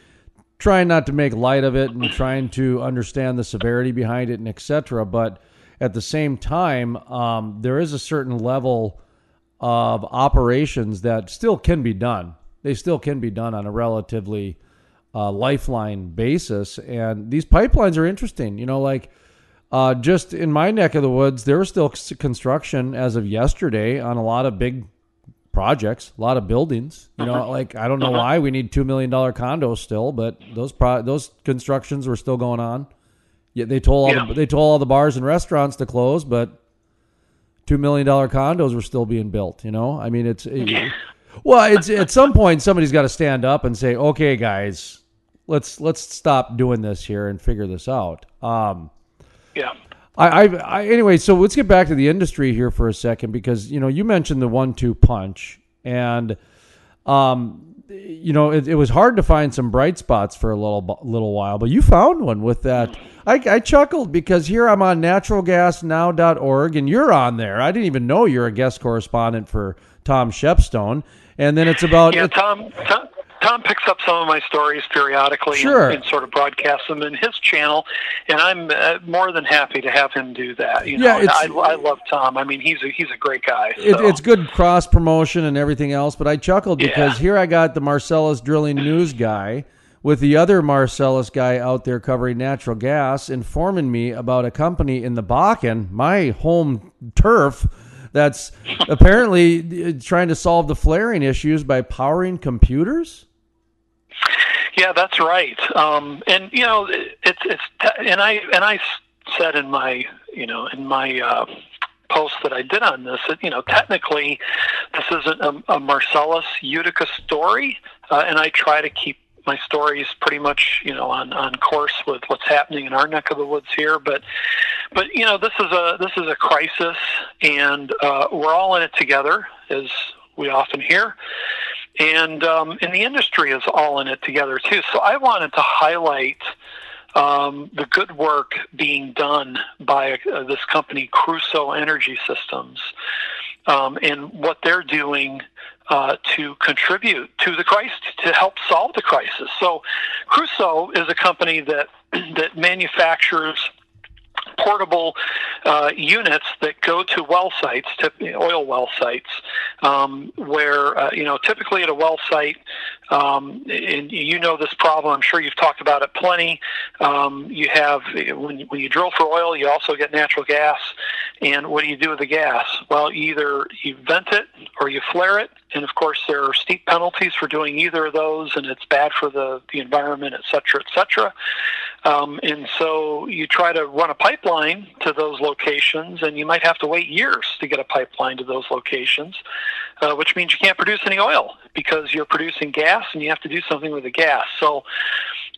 trying not to make light of it and trying to understand the severity behind it and etc. But at the same time, um, there is a certain level of operations that still can be done. They still can be done on a relatively uh, lifeline basis. And these pipelines are interesting. You know, like – uh, just in my neck of the woods, there was still construction as of yesterday on a lot of big projects, a lot of buildings. You know, uh-huh. like I don't know uh-huh. why we need two million dollar condos still, but those pro- those constructions were still going on. Yeah, they told all yeah. the, they told all the bars and restaurants to close, but two million dollar condos were still being built. You know, I mean, it's it, well, it's at some point somebody's got to stand up and say, okay, guys, let's let's stop doing this here and figure this out. Um, yeah. I, I, I, anyway, so let's get back to the industry here for a second because you know you mentioned the one-two punch, and um, you know it, it, was hard to find some bright spots for a little little while, but you found one with that. I, I chuckled because here I'm on naturalgasnow.org, and you're on there. I didn't even know you're a guest correspondent for Tom Shepstone, and then it's about yeah, Tom, Tom Tom picks up some of my stories periodically sure. and, and, sort of broadcasts them in his channel, and I'm uh, more than happy to have him do that. You know, yeah, I, I, love Tom. I mean, he's a, he's a great guy. So. It, it's good cross promotion and everything else, but I chuckled because yeah. here I got the Marcellus Drilling News guy with the other Marcellus guy out there covering natural gas, informing me about a company in the Bakken, my home turf that's apparently uh, trying to solve the flaring issues by powering computers. Yeah, that's right. Um, and you know, it's it's and I and I said in my you know in my uh, post that I did on this that you know technically this isn't a, a Marcellus Utica story, uh, and I try to keep my stories pretty much you know on on course with what's happening in our neck of the woods here but but you know this is a this is a crisis and uh, we're all in it together as we often hear and um, and the industry is all in it together too. So I wanted to highlight um, the good work being done by uh, this company, Crusoe Energy Systems, um, and what they're doing uh, to contribute to the crisis, to help solve the crisis. So, Crusoe is a company that that manufactures portable uh, units that go to well sites, to oil well sites, um, where uh, you know typically at a well site, um, and you know this problem. I'm sure you've talked about it plenty. Um, you have when when you drill for oil, you also get natural gas, and what do you do with the gas? Well, either you vent it or you flare it, and of course there are steep penalties for doing either of those, and it's bad for the the environment, et cetera, et cetera. Um, and so you try to run a pipeline to those locations, and you might have to wait years to get a pipeline to those locations, uh, which means you can't produce any oil because you're producing gas and you have to do something with the gas. So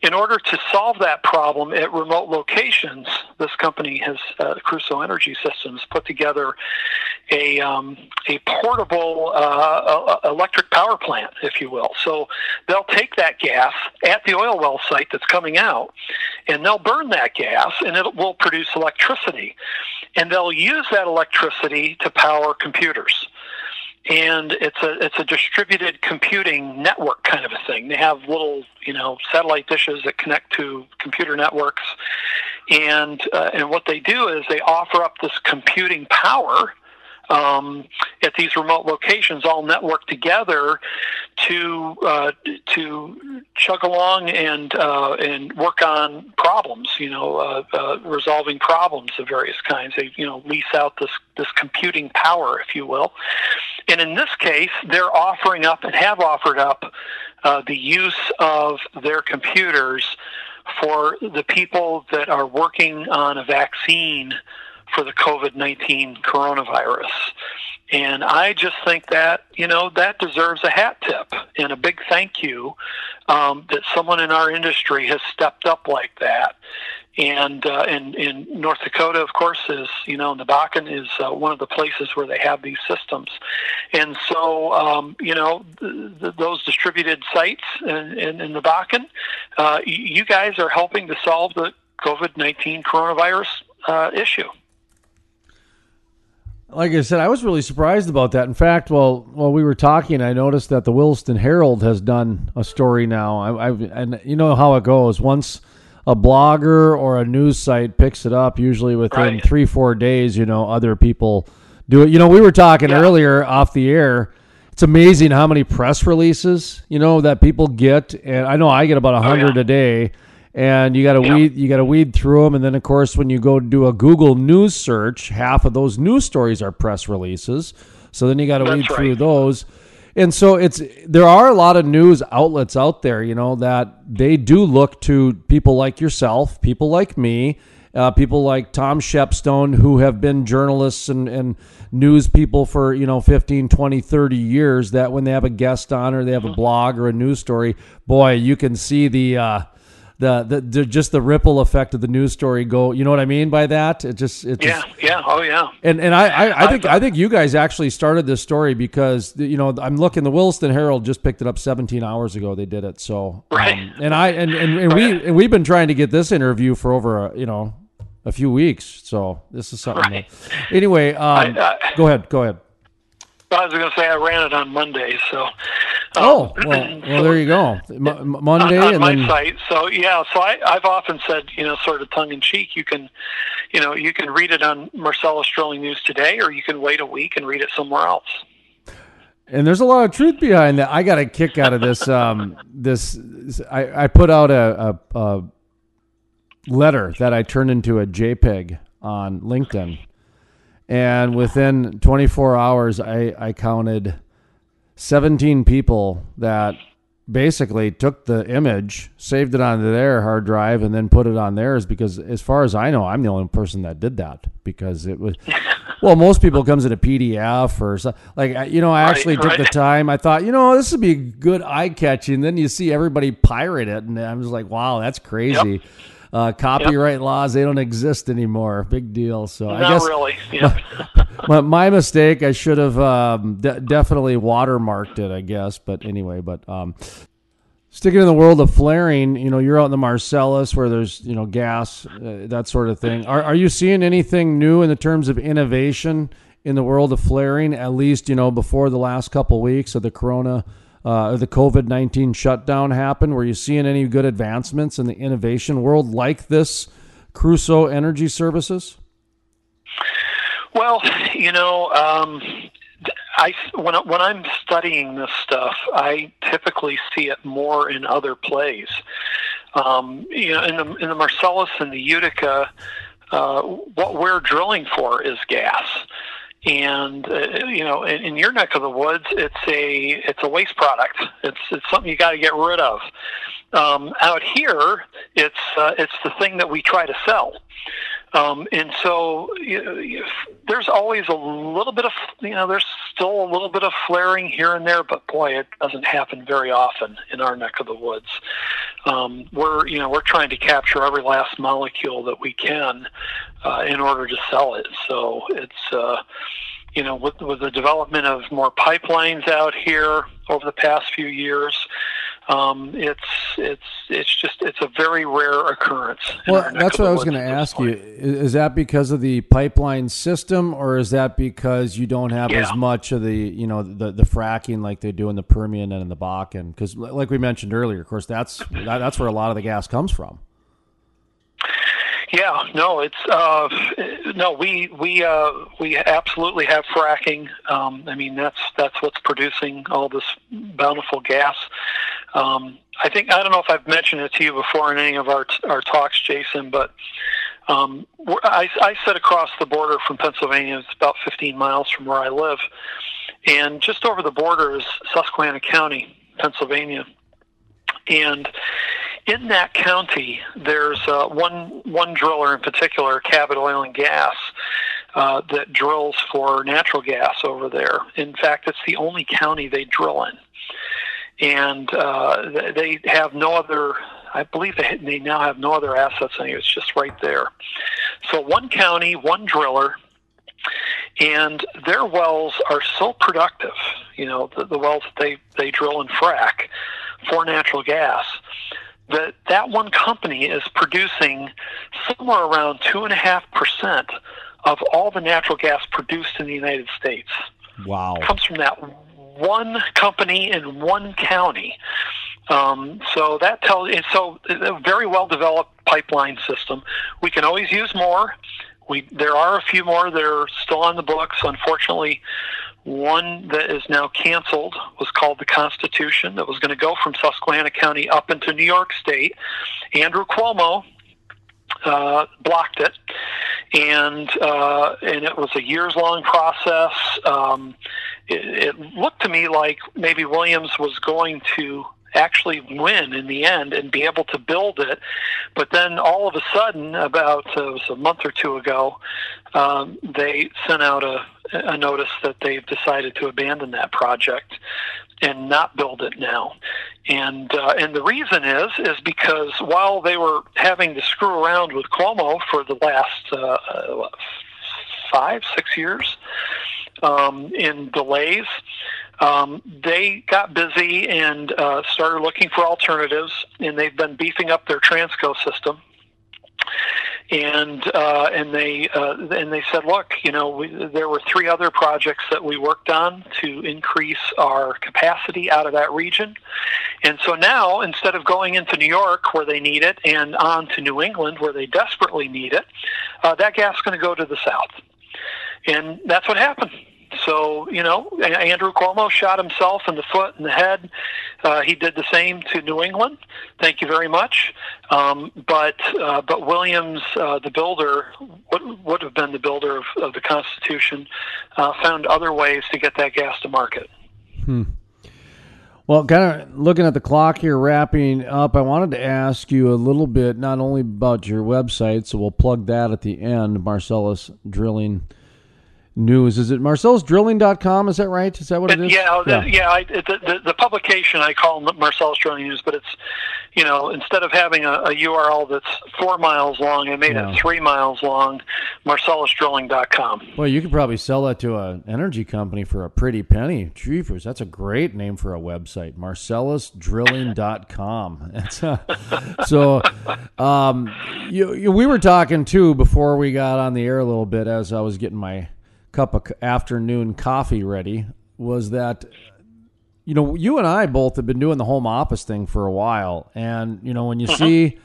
in order to solve that problem at remote locations, this company has uh, Crusoe Energy Systems put together a um, a portable uh, electric power plant, if you will. So they'll take that gas at the oil well site that's coming out, and they'll burn that gas, and it will produce electricity, and they'll use that electricity to power computers and it's a it's a distributed computing network kind of a thing. They have little you know satellite dishes that connect to computer networks, and uh, and what they do is they offer up this computing power um, at these remote locations, all networked together to uh, to chug along and uh, and work on problems. You know, uh, uh, resolving problems of various kinds. They you know lease out this this computing power, if you will. And in this case, they're offering up and have offered up uh, the use of their computers for the people that are working on a vaccine for the COVID 19 coronavirus. And I just think that, you know, that deserves a hat tip and a big thank you um, that someone in our industry has stepped up like that. And uh, in, in North Dakota, of course, is, you know, Bakken is uh, one of the places where they have these systems. And so, um, you know, th- th- those distributed sites in, in, in uh, you guys are helping to solve the COVID 19 coronavirus uh, issue like I said, I was really surprised about that. In fact, while while we were talking, I noticed that the Williston Herald has done a story now. I, I and you know how it goes. Once a blogger or a news site picks it up, usually within right. three four days, you know, other people do it. You know, we were talking yeah. earlier off the air. It's amazing how many press releases you know that people get, and I know I get about a oh, hundred oh, yeah. a day and you got to yep. weed you got to weed through them and then of course when you go do a google news search half of those news stories are press releases so then you got to weed right. through those and so it's there are a lot of news outlets out there you know that they do look to people like yourself people like me uh, people like tom shepstone who have been journalists and, and news people for you know 15 20 30 years that when they have a guest on or they have a mm-hmm. blog or a news story boy you can see the uh, the, the, the just the ripple effect of the news story go. You know what I mean by that? It just it yeah just, yeah oh yeah. And and I, I, I think I think you guys actually started this story because you know I'm looking the Williston Herald just picked it up 17 hours ago. They did it so right. Um, and I and and, and we and we've been trying to get this interview for over a, you know a few weeks. So this is something. Right. That, anyway, um, I, I, go ahead. Go ahead. I was going to say I ran it on Monday, so. Um, oh well, well, there you go. M- Monday on, on and my then... site. So yeah, so I, I've often said, you know, sort of tongue in cheek, you can, you know, you can read it on Marcellus Drilling News today, or you can wait a week and read it somewhere else. And there's a lot of truth behind that. I got a kick out of this. Um, this I, I put out a, a, a letter that I turned into a JPEG on LinkedIn and within 24 hours, I, I counted 17 people that basically took the image, saved it onto their hard drive, and then put it on theirs. Because as far as I know, I'm the only person that did that because it was. Well, most people comes in a PDF or so, like you know. I actually right, took right. the time. I thought, you know, this would be good eye catching. Then you see everybody pirate it, and I'm just like, wow, that's crazy. Yep. Uh, copyright yep. laws they don't exist anymore. Big deal. So Not I guess really. Yeah. my, my, mistake. I should have um, de- definitely watermarked it. I guess. But anyway, but um, sticking in the world of flaring, you know, you're out in the Marcellus where there's you know gas, uh, that sort of thing. Are are you seeing anything new in the terms of innovation in the world of flaring? At least you know before the last couple weeks of the Corona uh, the COVID 19 shutdown happened? Were you seeing any good advancements in the innovation world like this Crusoe Energy Services? Well, you know, um, I when when I'm studying this stuff, I typically see it more in other plays. Um, you know, in the in the Marcellus and the Utica, uh, what we're drilling for is gas and uh, you know in, in, your neck of the woods it's a it's a waste product. It's it's something you got to get rid of. Um, out here it's uh, it's the thing that we try to sell um, and so you there's always a little bit of you know there's still a little bit of flaring here and there but boy it doesn't happen very often in our neck of the woods um, we're you know we're trying to capture every last molecule that we can uh, in order to sell it. So it's uh, you know with, with the development of more pipelines out here over the past few years. Um, it's it's it's just it's a very rare occurrence. Well, that's what I was going to ask you. Is that because of the pipeline system, or is that because you don't have yeah. as much of the you know the the fracking like they do in the Permian and in the Bakken? Because like we mentioned earlier, of course, that's that, that's where a lot of the gas comes from. Yeah, no, it's uh, no. We we uh, we absolutely have fracking. Um, I mean, that's that's what's producing all this bountiful gas. Um, I think I don't know if I've mentioned it to you before in any of our our talks, Jason, but um, I, I sit across the border from Pennsylvania. It's about 15 miles from where I live, and just over the border is Susquehanna County, Pennsylvania, and in that county, there's uh, one one driller in particular, Cabot Oil and Gas, uh, that drills for natural gas over there. In fact, it's the only county they drill in, and uh, they have no other. I believe they, they now have no other assets in it. It's just right there. So one county, one driller, and their wells are so productive. You know, the, the wells that they they drill and frack for natural gas that that one company is producing somewhere around two and a half percent of all the natural gas produced in the United States. Wow! It comes from that one company in one county. Um, so that tells. And so a very well developed pipeline system. We can always use more. We there are a few more that are still on the books. Unfortunately, one that is now canceled was called the Constitution that was going to go from Susquehanna County up into New York State. Andrew Cuomo uh, blocked it, and uh, and it was a years long process. Um, it, it looked to me like maybe Williams was going to actually win in the end and be able to build it. But then all of a sudden, about uh, it was a month or two ago, um, they sent out a, a notice that they've decided to abandon that project and not build it now. And uh, and the reason is is because while they were having to screw around with Cuomo for the last uh, five six years um, in delays, um, they got busy and uh, started looking for alternatives, and they've been beefing up their Transco system. And uh, and they uh, and they said, look, you know, we, there were three other projects that we worked on to increase our capacity out of that region, and so now instead of going into New York where they need it and on to New England where they desperately need it, uh, that gas is going to go to the south, and that's what happened. So, you know, Andrew Cuomo shot himself in the foot and the head. Uh, he did the same to New England. Thank you very much. Um, but uh, but Williams, uh, the builder, would, would have been the builder of, of the Constitution, uh, found other ways to get that gas to market. Hmm. Well, kind of looking at the clock here, wrapping up, I wanted to ask you a little bit, not only about your website, so we'll plug that at the end, Marcellus Drilling news. Is it marcellusdrilling.com? Is that right? Is that what it is? Yeah, yeah. The, yeah I, the, the, the, publication I call Marcellus Drilling News, but it's, you know, instead of having a, a URL that's four miles long, I made yeah. it three miles long, marcellusdrilling.com. Well, you could probably sell that to an energy company for a pretty penny. Jeepers, that's a great name for a website, marcellusdrilling.com. It's, uh, so um, you, you, we were talking, too, before we got on the air a little bit as I was getting my cup of afternoon coffee ready was that you know you and I both have been doing the home office thing for a while and you know when you uh-huh. see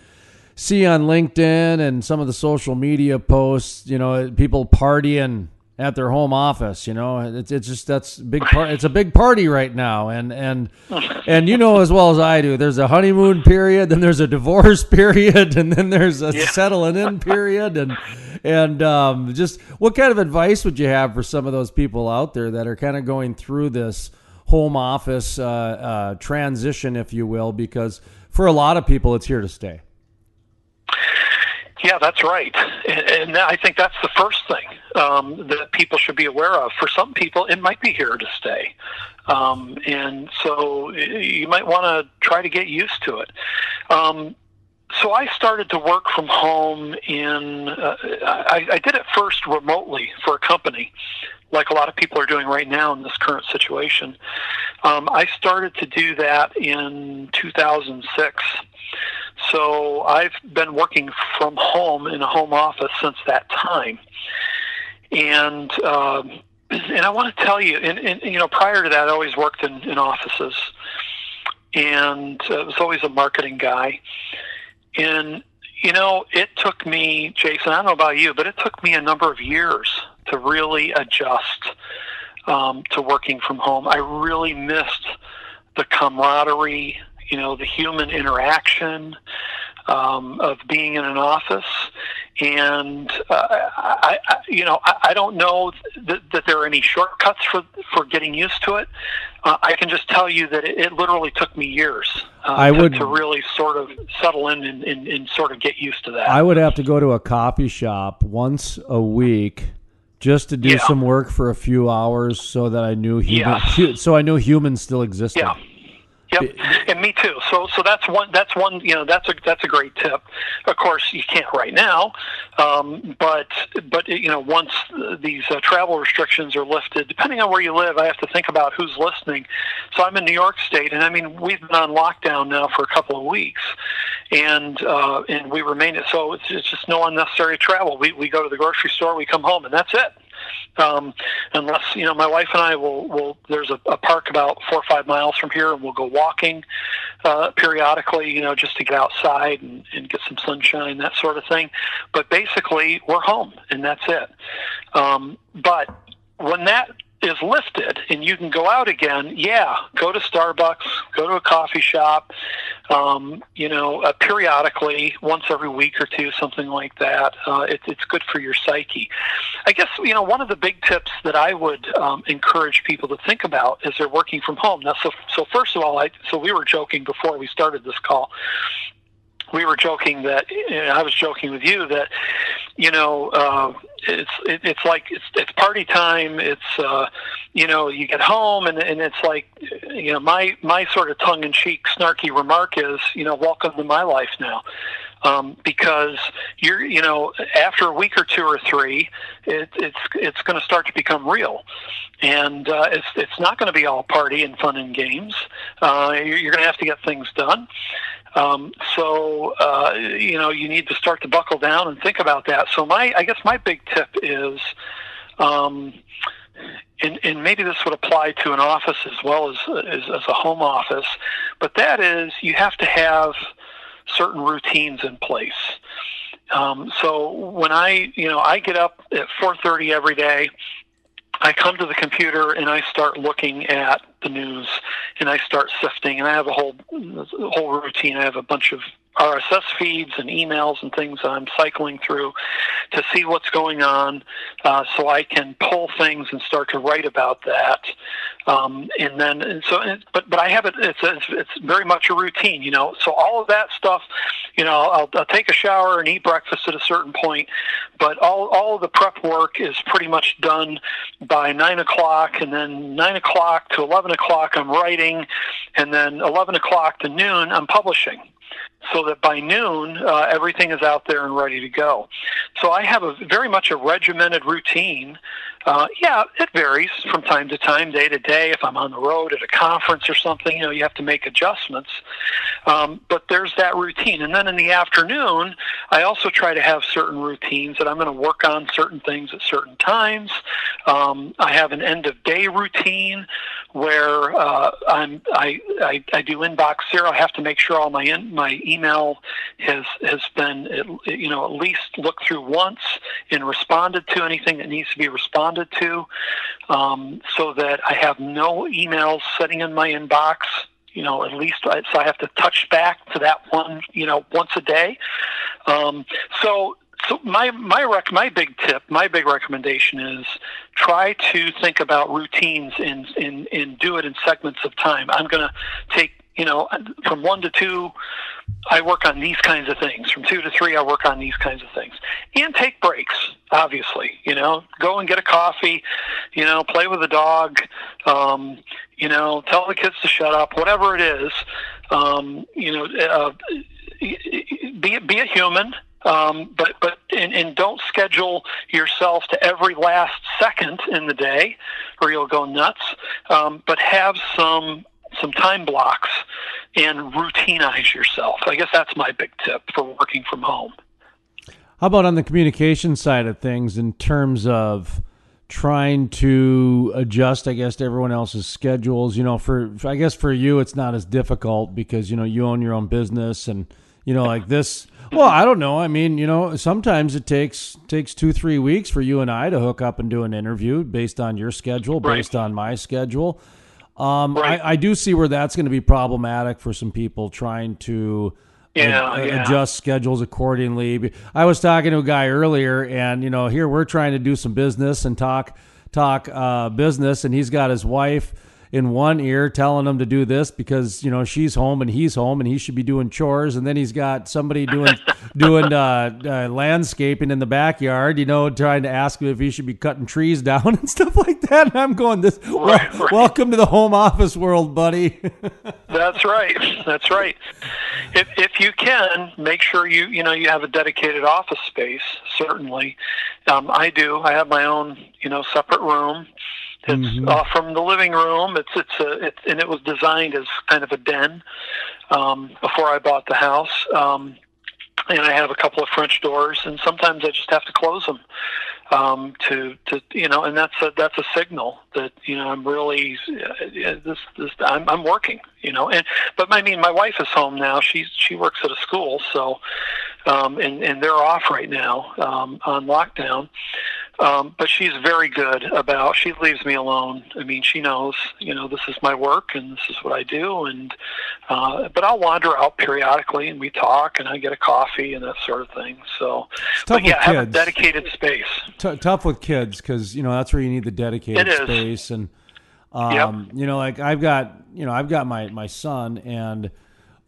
see on LinkedIn and some of the social media posts you know people partying at their home office you know it's, it's just that's big part it's a big party right now and and and you know as well as I do there's a honeymoon period then there's a divorce period and then there's a yeah. settling in period and and um, just what kind of advice would you have for some of those people out there that are kind of going through this home office uh, uh, transition, if you will? Because for a lot of people, it's here to stay. Yeah, that's right. And, and I think that's the first thing um, that people should be aware of. For some people, it might be here to stay. Um, and so you might want to try to get used to it. Um, so I started to work from home in. Uh, I, I did it first remotely for a company, like a lot of people are doing right now in this current situation. Um, I started to do that in 2006. So I've been working from home in a home office since that time, and. Um, and I want to tell you, and, and you know, prior to that, I always worked in, in offices, and uh, was always a marketing guy. And you know, it took me, Jason. I don't know about you, but it took me a number of years to really adjust um, to working from home. I really missed the camaraderie, you know, the human interaction um, of being in an office. And uh, I, I, you know, I, I don't know that, that there are any shortcuts for for getting used to it. Uh, I can just tell you that it, it literally took me years uh, I to, would- to really sort of settle in and, and, and sort of get used to that. I would have to go to a coffee shop once a week just to do Yeah. some work for a few hours so that I knew human, Yes. hu- so I knew humans still existed. Yeah. Yep, and me too. So, so that's one. That's one. You know, that's a that's a great tip. Of course, you can't right now, um, but but you know, once these uh, travel restrictions are lifted, depending on where you live, I have to think about who's listening. So I'm in New York State, and I mean, we've been on lockdown now for a couple of weeks, and uh, and we remain it. So it's, it's just no unnecessary travel. We we go to the grocery store, we come home, and that's it um, unless you know my wife and I will will there's a, a park about four or five miles from here, and we'll go walking uh, periodically, you know, just to get outside and, and get some sunshine, that sort of thing. But basically, we're home, and that's it. Um, but when that is lifted and you can go out again, yeah, go to Starbucks, go to a coffee shop, um, you know, uh, periodically, once every week or two, something like that. Uh, it, it's good for your psyche. I guess, you know, one of the big tips that I would um, encourage people to think about as they're working from home. Now, so, so first of all, I, so we were joking before we started this call we were joking that I was joking with you that you know uh, it's it, it's like it's it's party time. It's uh, you know you get home and and it's like you know my my sort of tongue in cheek snarky remark is you know welcome to my life now. Um, because you're, you know, after a week or two or three, it, it's it's going to start to become real, and uh, it's it's not going to be all party and fun and games. Uh, you're, you're going to have to get things done. Um, so uh, you know you need to start to buckle down and think about that. So my I guess my big tip is. Um, and, and maybe this would apply to an office as well as, as as a home office, but that is you have to have certain routines in place. Um, so when I, you know, I get up at 4:30 every day. I come to the computer and I start looking at the news and I start sifting and I have a whole a whole routine. I have a bunch of RSS feeds and emails and things I'm cycling through to see what's going on, uh, so I can pull things and start to write about that. Um, and then, and so, and, but but I have it. It's, it's it's very much a routine, you know. So all of that stuff, you know, I'll, I'll take a shower and eat breakfast at a certain point, but all all of the prep work is pretty much done by nine o'clock, and then nine o'clock to eleven o'clock I'm writing, and then eleven o'clock to noon I'm publishing so that by noon uh, everything is out there and ready to go. So I have a very much a regimented routine. Uh, yeah, it varies from time to time, day to day. If I'm on the road at a conference or something, you know, you have to make adjustments. Um, but there's that routine, and then in the afternoon, I also try to have certain routines that I'm going to work on certain things at certain times. Um, I have an end of day routine where uh, I'm I, I I do inbox zero. I have to make sure all my in, my email has has been at- you know at least looked through once and responded to anything that needs to be responded to, um, so that I have no emails sitting in my inbox. You know, at least I, so I have to touch back to that one. You know, once a day. Um, so so my my rec- my big tip, my big recommendation is try to think about routines and and do it in segments of time. I'm going to take you know from one to two. I work on these kinds of things. From two to three, I work on these kinds of things, and take breaks. Obviously, you know, go and get a coffee. You know, play with the dog. Um, you know, tell the kids to shut up. Whatever it is, um, you know, uh, be be a human. Um, but but and, and don't schedule yourself to every last second in the day, or you'll go nuts. Um, but have some some time blocks and routinize yourself. I guess that's my big tip for working from home. How about on the communication side of things in terms of trying to adjust i guess to everyone else's schedules you know for i guess for you it's not as difficult because you know you own your own business and you know like this well i don't know i mean you know sometimes it takes takes two three weeks for you and i to hook up and do an interview based on your schedule based on my schedule um, Right. I, I do see where that's going to be problematic for some people trying to Yeah, ad- yeah. adjust schedules accordingly. I was talking to a guy earlier, and you know, here we're trying to do some business and talk talk uh, business, and he's got his wife in one ear telling him to do this because you know she's home and he's home and he should be doing chores, and then he's got somebody doing doing uh, uh, landscaping in the backyard, you know, trying to ask him if he should be cutting trees down and stuff like that. And I'm going, this well, Right, right. welcome to the home office world, buddy. That's right. That's right. If if you can, make sure you you know you have a dedicated office space. Certainly, um, I do. I have my own you know separate room. It's off from the living room. It's it's a it's, and it was designed as kind of a den um, before I bought the house. Um, and I have a couple of French doors, and sometimes I just have to close them um, to to you know, and that's a that's a signal that you know I'm really uh, this this I'm I'm working, you know, and but I mean my wife is home now. She's she works at a school, so um, and and they're off right now um, on lockdown. Um, but she's very good about. She leaves me alone. I mean, she knows, you know, this is my work and this is what I do. And uh, but I'll wander out periodically and we talk and I get a coffee and that sort of thing. So, but yeah, have a dedicated space. T- tough with kids because you know that's where you need the dedicated space and um, you know like I've got you know I've got my my son and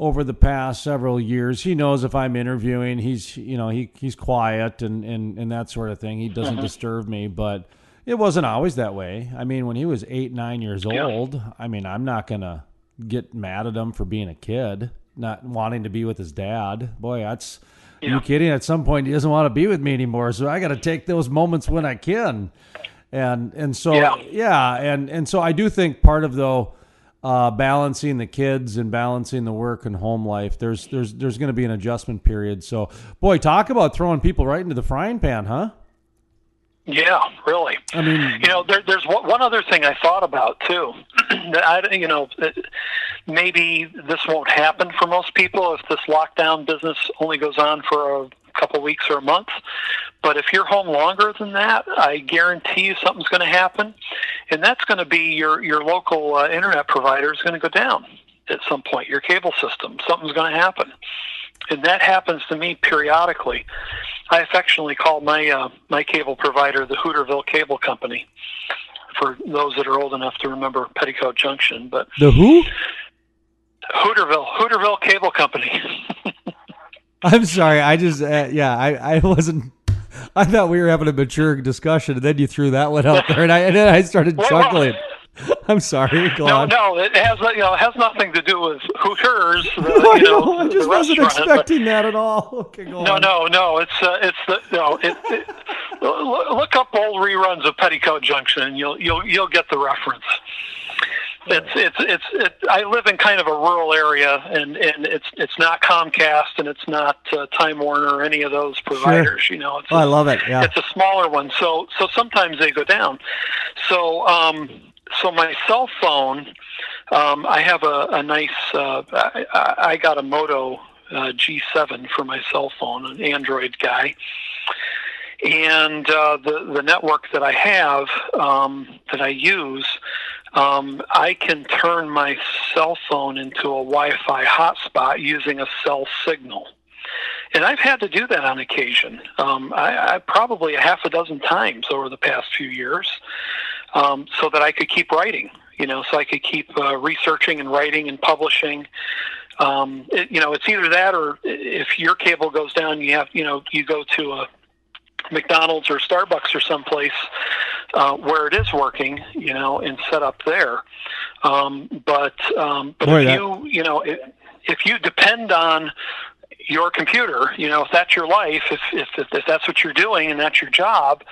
over the past several years he knows if I'm interviewing he's you know he he's quiet and and and that sort of thing he doesn't disturb me but it wasn't always that way I mean when he was eight nine years Yeah. old I mean I'm not gonna get mad at him for being a kid not wanting to be with his dad boy that's are you kidding? At some point, he doesn't want to be with me anymore. So I got to take those moments when I can, and and so Yeah. yeah, and and so I do think part of though uh, balancing the kids and balancing the work and home life. There's there's there's going to be an adjustment period. So boy, talk about throwing people right into the frying pan, huh? Yeah, really. I mean, You know, there, there's one other thing I thought about too. that I, you know, maybe this won't happen for most people if this lockdown business only goes on for a couple weeks or a month. But if you're home longer than that, I guarantee you something's going to happen, and that's going to be your your local uh, internet provider is going to go down at some point. Your cable system, something's going to happen, and that happens to me periodically. I affectionately call my uh, my cable provider the Hooterville Cable Company. For those that are old enough to remember Petticoat Junction, but the who? Hooterville Hooterville Cable Company. I'm sorry. I just uh, yeah, I I wasn't. I thought we were having a mature discussion, and then you threw that one out there, and I and then I started chuckling. I'm sorry. Go no, on. no, it has you know it has nothing to do with Hooters. The, I you know, I just wasn't expecting that at all. Okay, go No, on. no, no. It's uh, it's the no. It, it, look up old reruns of Petticoat Junction, and you'll you'll you'll get the reference. It's it's it's it, I live in kind of a rural area, and and it's it's not Comcast, and it's not uh, Time Warner, or any of those providers. You know, it's Oh, I love it. Yeah. it's a smaller one, so so sometimes they go down. So um, so my cell phone, um, I have a, a nice. Uh, I, I got a Moto uh, G7 for my cell phone, an Android guy, and uh, the the network that I have um, that I use. Um, I can turn my cell phone into a Wi-Fi hotspot using a cell signal. And I've had to do that on occasion. Um, I, I probably a half a dozen times over the past few years, um, so that I could keep writing. You know, so I could keep uh, researching and writing and publishing. Um, it, you know, it's either that or if your cable goes down, you have you know you go to a McDonald's or Starbucks or someplace uh, where it is working, you know, and set up there. Um, but um, but Boy, if that- you you know if, if you depend on your computer. You know, if that's your life, if if, if that's what you're doing and that's your job,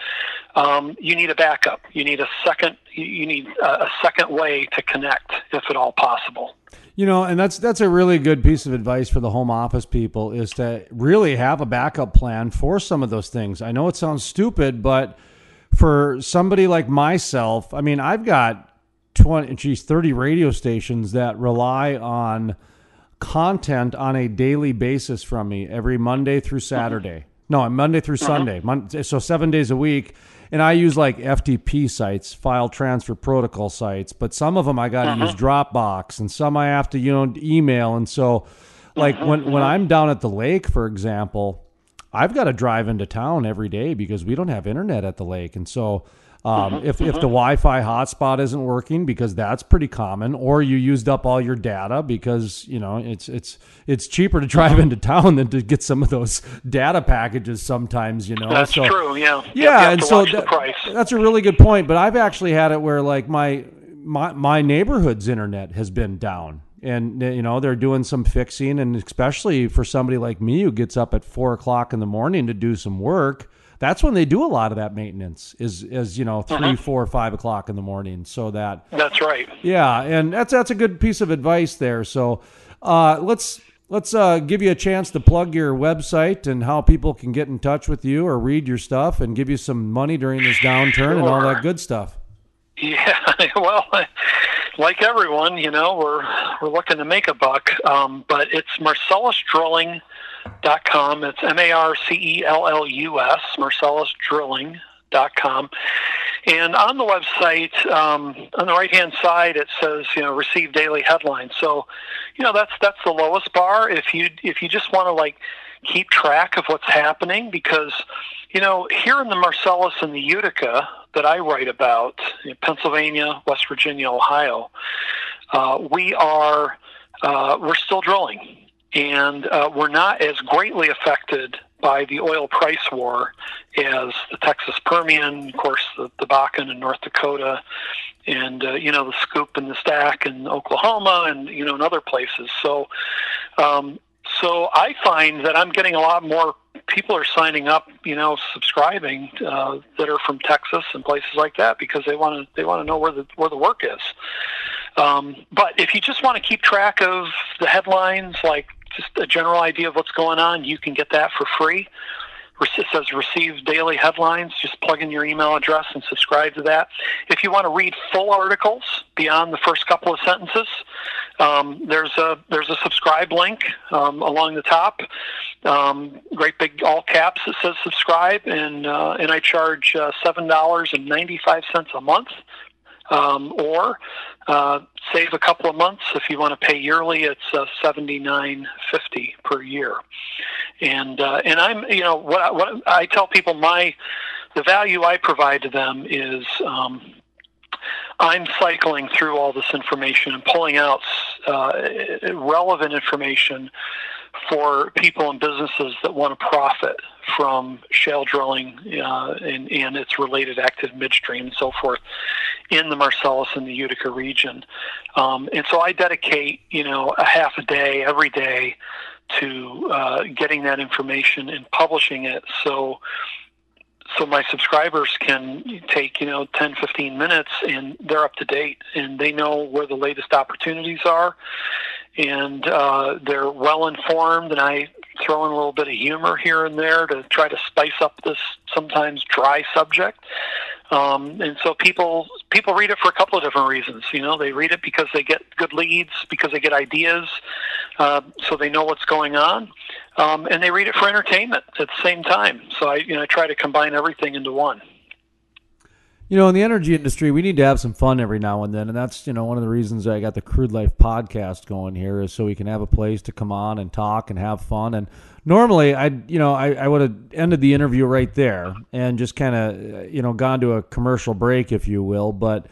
um, you need a backup. You need a second. You need a second way to connect, if at all possible. You know, and that's that's a really good piece of advice for the home office people is to really have a backup plan for some of those things. I know it sounds stupid, but for somebody like myself, I mean, I've got 20 geez, 30 radio stations that rely on content on a daily basis from me every Monday through Saturday. No, Monday through Sunday. so 7 days a week and I use like FTP sites, file transfer protocol sites, but some of them I got to uh-huh. use Dropbox, and some I have to you know email. And so, like uh-huh. when when I'm down at the lake, for example, I've got to drive into town every day because we don't have internet at the lake, and so um, mm-hmm, if, if the mm-hmm. Wi-Fi hotspot isn't working, because that's pretty common, or you used up all your data because you know it's it's it's cheaper to drive into town than to get some of those data packages. Sometimes you know that's so, true. Yeah, yeah, and so that, that's a really good point. But I've actually had it where like my my my neighborhood's internet has been down and you know they're doing some fixing and especially for somebody like me who gets up at four o'clock in the morning to do some work that's when they do a lot of that maintenance is is you know 3 uh-huh. four, five o'clock in the morning. So that that's right. Yeah, and that's that's a good piece of advice there. So uh, let's let's uh, give you a chance to plug your website and how people can get in touch with you or read your stuff and give you some money during this downturn sure. and all that good stuff. Yeah, well, like everyone, you know, we're we're looking to make a buck, um, but it's Marcellus Drilling dot com. It's M A R C E L L U S, Marcellus Drilling dot com. And on the website, um, on the right hand side, it says you know receive daily headlines. So, you know that's that's the lowest bar. If you if you just want to like keep track of what's happening, because you know here in the Marcellus and the Utica that I write about, in Pennsylvania, West Virginia, Ohio, uh, we are uh, we're still drilling and uh, we're not as greatly affected by the oil price war as the Texas Permian, of course, the, the Bakken in North Dakota, and uh, you know the Scoop and the Stack in Oklahoma, and you know in other places. So, um, so I find that I'm getting a lot more people are signing up, you know, subscribing uh, that are from Texas and places like that because they want to they want to know where the where the work is. Um, but if you just want to keep track of the headlines, like just a general idea of what's going on, you can get that for free. It says receive daily headlines. Just plug in your email address and subscribe to that. If you want to read full articles beyond the first couple of sentences, um, there's a there's a subscribe link um, along the top. Um, great big all caps that says subscribe, and uh, and I charge uh, seven dollars and ninety five cents a month um, or uh, save a couple of months if you want to pay yearly. It's uh, seventy nine fifty per year, and uh, and I'm you know what I, what I tell people my the value I provide to them is. Um, I'm cycling through all this information and pulling out uh, relevant information for people and businesses that want to profit from shale drilling uh, and, and, its related active midstream and so forth in the Marcellus and the Utica region. Um, and so I dedicate, you know, a half a day every day to uh, getting that information and publishing it so so my subscribers can take you know 10 15 minutes and they're up to date and they know where the latest opportunities are and uh, they're well informed and i throw in a little bit of humor here and there to try to spice up this sometimes dry subject um, and so people people read it for a couple of different reasons. You know, they read it because they get good leads, because they get ideas, uh, so they know what's going on, um, and they read it for entertainment at the same time. So I you know I try to combine everything into one. You know, in the energy industry, we need to have some fun every now and then, and that's you know one of the reasons I got the Crude Life podcast going here is so we can have a place to come on and talk and have fun. And normally, I you know I, I would have ended the interview right there and just kind of you know gone to a commercial break, if you will. But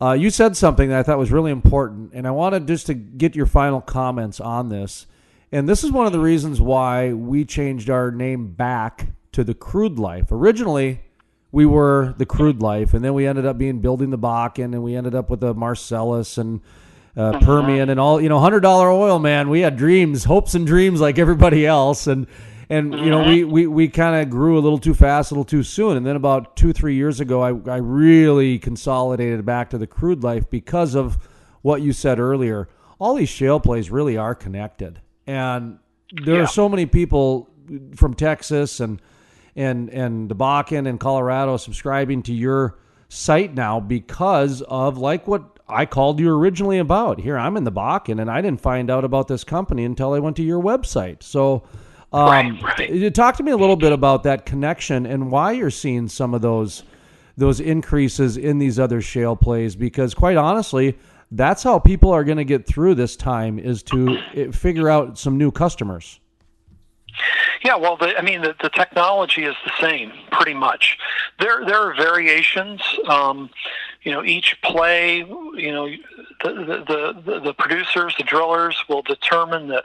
uh, you said something that I thought was really important, and I wanted just to get your final comments on this. And this is one of the reasons why we changed our name back to the Crude Life. Originally we were the crude life, and then we ended up being building the Bakken, and we ended up with the Marcellus, and uh, mm-hmm. Permian and all. You know, hundred dollar oil, man. We had dreams, hopes, and dreams like everybody else, and and you know we mm-hmm. we, we kind of grew a little too fast, a little too soon. And then about two three years ago, I I really consolidated back to the crude life because of what you said earlier. All these shale plays really are connected, and there yeah. are so many people from Texas and and and the Bakken and Colorado subscribing to your site now because of like what I called you originally about. Here I'm in the Bakken and I didn't find out about this company until I went to your website. So um, right, right. talk to me a little bit about that connection and why you're seeing some of those those increases in these other shale plays because quite honestly that's how people are going to get through this time is to eh, figure out some new customers yeah, well, the, I mean, the, the technology is the same, pretty much. There, there are variations. Um, you know, each play, you know, the, the, the, the producers, the drillers will determine that,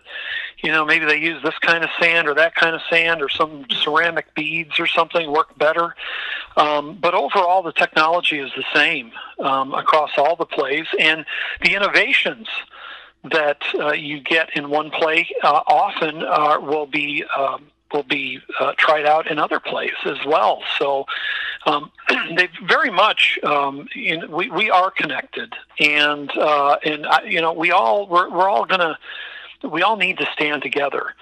you know, maybe they use this kind of sand or that kind of sand or some ceramic beads or something work better. Um, but overall, the technology is the same um, across all the plays, and the innovations that uh, you get in one play uh, often uh, will be um, will be uh, tried out in other plays as well. So um, they very much um, in, we we are connected, and uh, and you know we all we're, we're all gonna. We all need to stand together.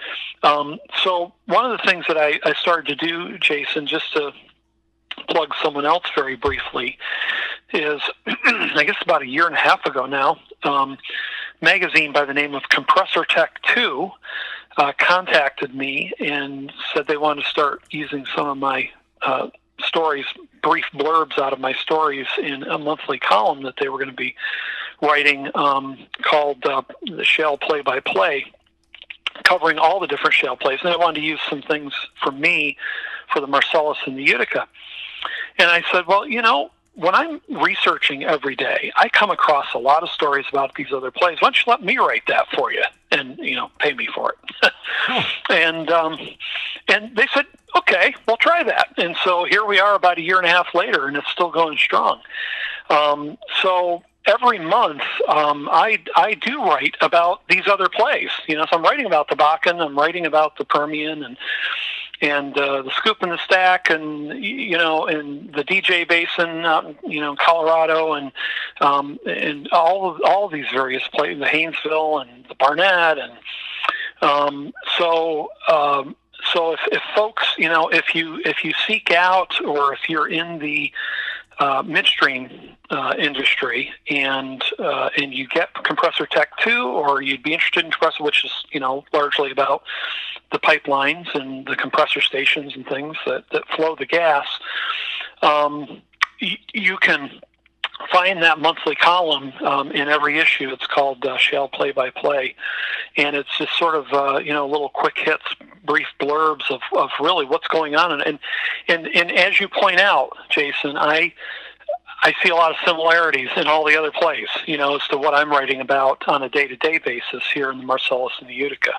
Um, so one of the things that I, I started to do, Jason, just to plug someone else very briefly, is I guess about a year and a half ago now. Um, magazine by the name of Compressor Tech 2 uh, contacted me and said they wanted to start using some of my uh, stories, brief blurbs out of my stories in a monthly column that they were going to be writing um, called uh, the Shale Play by Play, covering all the different shale plays. And they wanted to use some things for me for the Marcellus and the Utica. And I said, well, you know, when I'm researching every day, I come across a lot of stories about these other plays. Why don't you let me write that for you, and you know, pay me for it? And um, and they said, okay, we'll try that. And so here we are, about a year and a half later, and it's still going strong. Um, so every month um, I I do write about these other plays. You know, so I'm writing about the Bakken, I'm writing about the Permian, and and uh, the Scoop and the Stack, and you know, and the DJ Basin, out you know, Colorado, and um, and all of all of these various places, the Haynesville and the Barnett, and um, so. Um, so if, if folks, you know, if you if you seek out or if you're in the uh, midstream uh, industry, and uh, and you get compressor tech two, or you'd be interested in compressor, which is you know largely about the pipelines and the compressor stations and things that that flow the gas. Um, you can find that monthly column um, in every issue. It's called uh, Play by Play, and it's just sort of uh, you know little quick hits, brief blurbs of, of really what's going on. And, and and and as you point out, Jason, I. I see a lot of similarities in all the other plays, you know, as to what I'm writing about on a day-to-day basis here in the Marcellus and the Utica.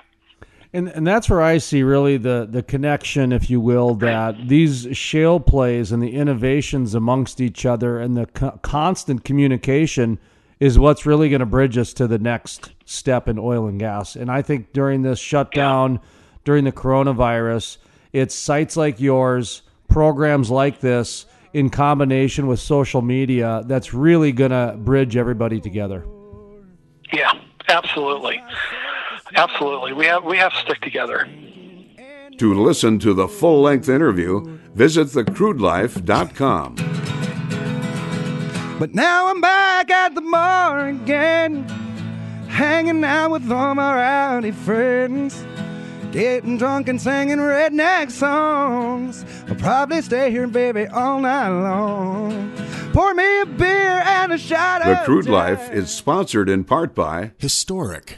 And and that's where I see really the the connection, if you will, that these shale plays and the innovations amongst each other and the co- constant communication is what's really going to bridge us to the next step in oil and gas. And I think during this shutdown, during the coronavirus, it's sites like yours, programs like this, in combination with social media, that's really going to bridge everybody together. Yeah, absolutely. Absolutely. We have we have to stick together. To listen to the full length interview, visit thecrudelife.com. But now I'm back at the bar again, hanging out with all my rowdy friends. Getting drunk and singing redneck songs. I'll probably stay here, baby, all night long. Pour me a beer and a shot the of The Crude Life is sponsored in part by Historic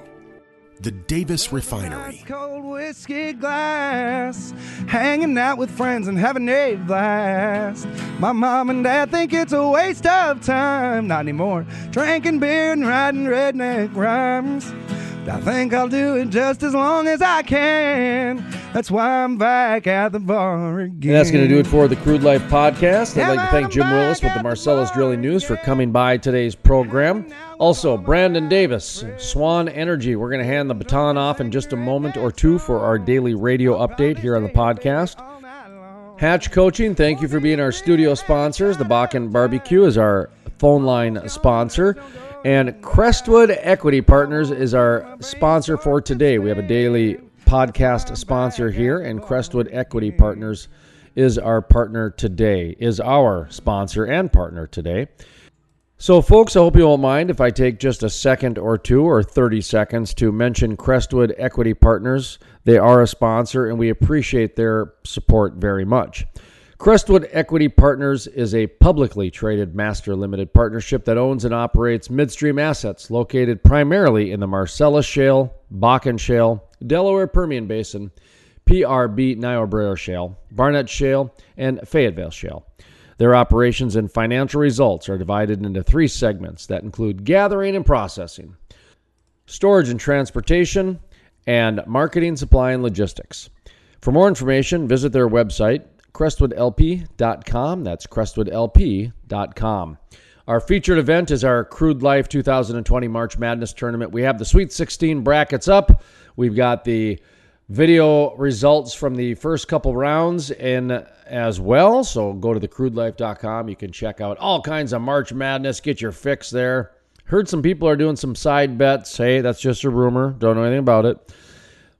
The Davis Refinery. Cold whiskey glass, hanging out with friends and having a blast. My mom and dad think it's a waste of time, not anymore. Drinking beer and redneck rhymes. I think I'll do it just as long as I can. That's why I'm back at the bar again. And that's going to do it for the Crude Life podcast. I'd like to thank Jim Willis with the Marcellus Drilling News for coming by today's program. Also, Brandon Davis, Swan Energy. We're going to hand the baton off in just a moment or two for our daily radio update here on the podcast. Hatch Coaching, thank you for being our studio sponsors. The Bakken Barbecue is our phone line sponsor. And Crestwood Equity Partners is our sponsor for today. We have a daily podcast sponsor here, and Crestwood Equity Partners is our partner today, is our sponsor and partner today. So, folks, I hope you won't mind if I take just a second or two or 30 seconds to mention Crestwood Equity Partners. They are a sponsor, and we appreciate their support very much. Crestwood Equity Partners is a publicly traded master limited partnership that owns and operates midstream assets located primarily in the Marcellus Shale, Bakken Shale, Delaware Permian Basin, PRB Niobrara Shale, Barnett Shale, and Fayetteville Shale. Their operations and financial results are divided into three segments that include gathering and processing, storage and transportation, and marketing, supply, and logistics. For more information, visit their website crestwoodlp.com. That's crestwoodlp.com. Our featured event is our Crude Life 2020 March Madness Tournament. We have the Sweet 16 brackets up. We've got the video results from the first couple rounds in as well. So go to thecrudelife.com. You can check out all kinds of March Madness. Get your fix there. Heard some people are doing some side bets. Hey, that's just a rumor. Don't know anything about it.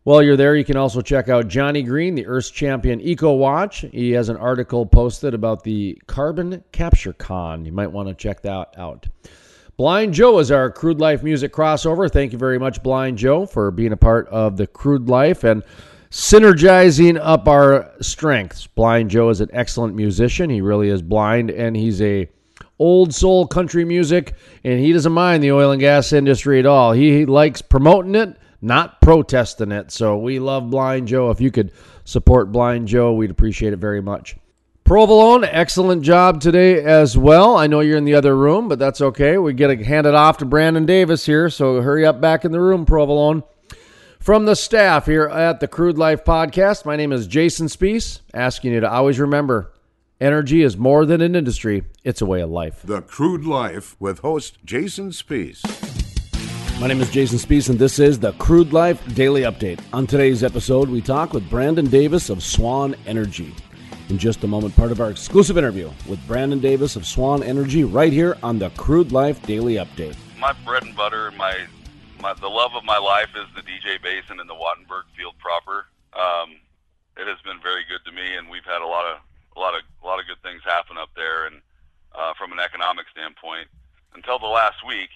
While you're there, you can also check out Johnny Green, the Earth's Champion Eco Watch. He has an article posted about the Carbon Capture Con. You might want to check that out. Blind Joe is our Crude Life music crossover. Thank you very much, Blind Joe, for being a part of the Crude Life and synergizing up our strengths. Blind Joe is an excellent musician. He really is blind, and he's a old soul country music, and he doesn't mind the oil and gas industry at all. He, he likes promoting it not protesting it. So we love Blind Joe. If you could support Blind Joe, we'd appreciate it very much. Provolone, excellent job today as well. I know you're in the other room, but that's okay. We get to hand it off to Brandon Davis here, so hurry up back in the room, Provolone. From the staff here at the Crude Life Podcast, my name is Jason Spiess, asking you to always remember energy is more than an industry, it's a way of life. The Crude Life with host Jason Spiess. My name is Jason Spiess, and this is the Crude Life Daily Update. On today's episode, we talk with Brandon Davis of Swan Energy. In just a moment, part of our exclusive interview with Brandon Davis of Swan Energy right here on the Crude Life Daily Update. My bread and butter, my, my the love of my life is the DJ Basin and the Wattenberg Field proper. Um, it has been very good to me, and we've had a lot of a lot of a lot of good things happen up there, and uh, from an economic standpoint. Until the last week,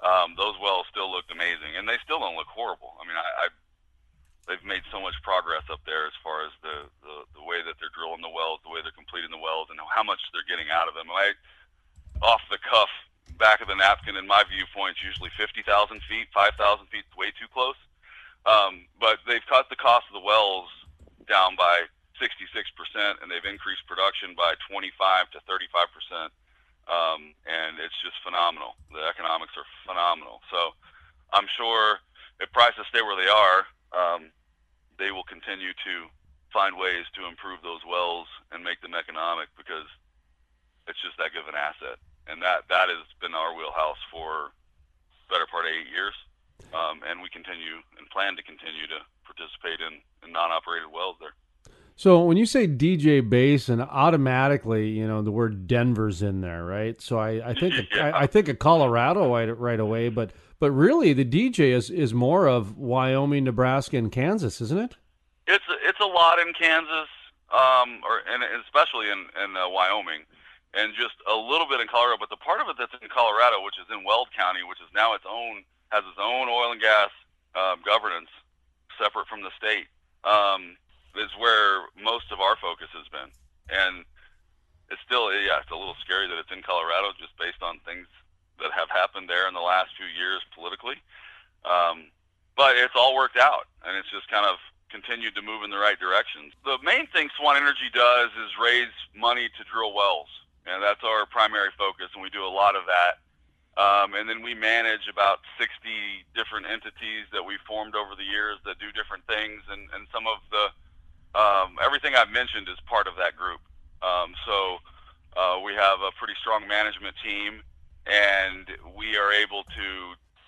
um, those wells still looked amazing, and they still don't look horrible. I mean, I, I they've made so much progress up there as far as the, the the way that they're drilling the wells, the way they're completing the wells, and how much they're getting out of them. I off the cuff, back of the napkin, in my viewpoint, usually 50,000 feet, 5,000 feet, way too close. Um, but they've cut the cost of the wells down by 66%, and they've increased production by 25 to 35 percent um, and it's just phenomenal. The economics are phenomenal. So I'm sure if prices stay where they are, um, they will continue to find ways to improve those wells and make them economic because it's just that good of an asset. And that that has been our wheelhouse for better part of eight years. Um, and we continue and plan to continue to participate in, in non-operated wells there. So when you say DJ Basin, automatically, you know, the word Denver's in there, right? So I, I think yeah. I, I, think of Colorado right, right away, but but really the DJ is, is more of Wyoming, Nebraska, and Kansas, isn't it? It's it's a lot in Kansas, um, or and especially in in uh, Wyoming, and just a little bit in Colorado. But the part of it that's in Colorado, which is in Weld County, which is now its own has its own oil and gas um, governance, separate from the state. Um, is where most of our focus has been, and it's still yeah, it's a little scary that it's in Colorado just based on things that have happened there in the last few years politically. Um, but it's all worked out, and it's just kind of continued to move in the right direction. The main thing Swan Energy does is raise money to drill wells, and that's our primary focus, and we do a lot of that. Um, and then we manage about 60 different entities that we formed over the years that do different things, and, and some of the um, everything I've mentioned is part of that group. Um, so uh, we have a pretty strong management team, and we are able to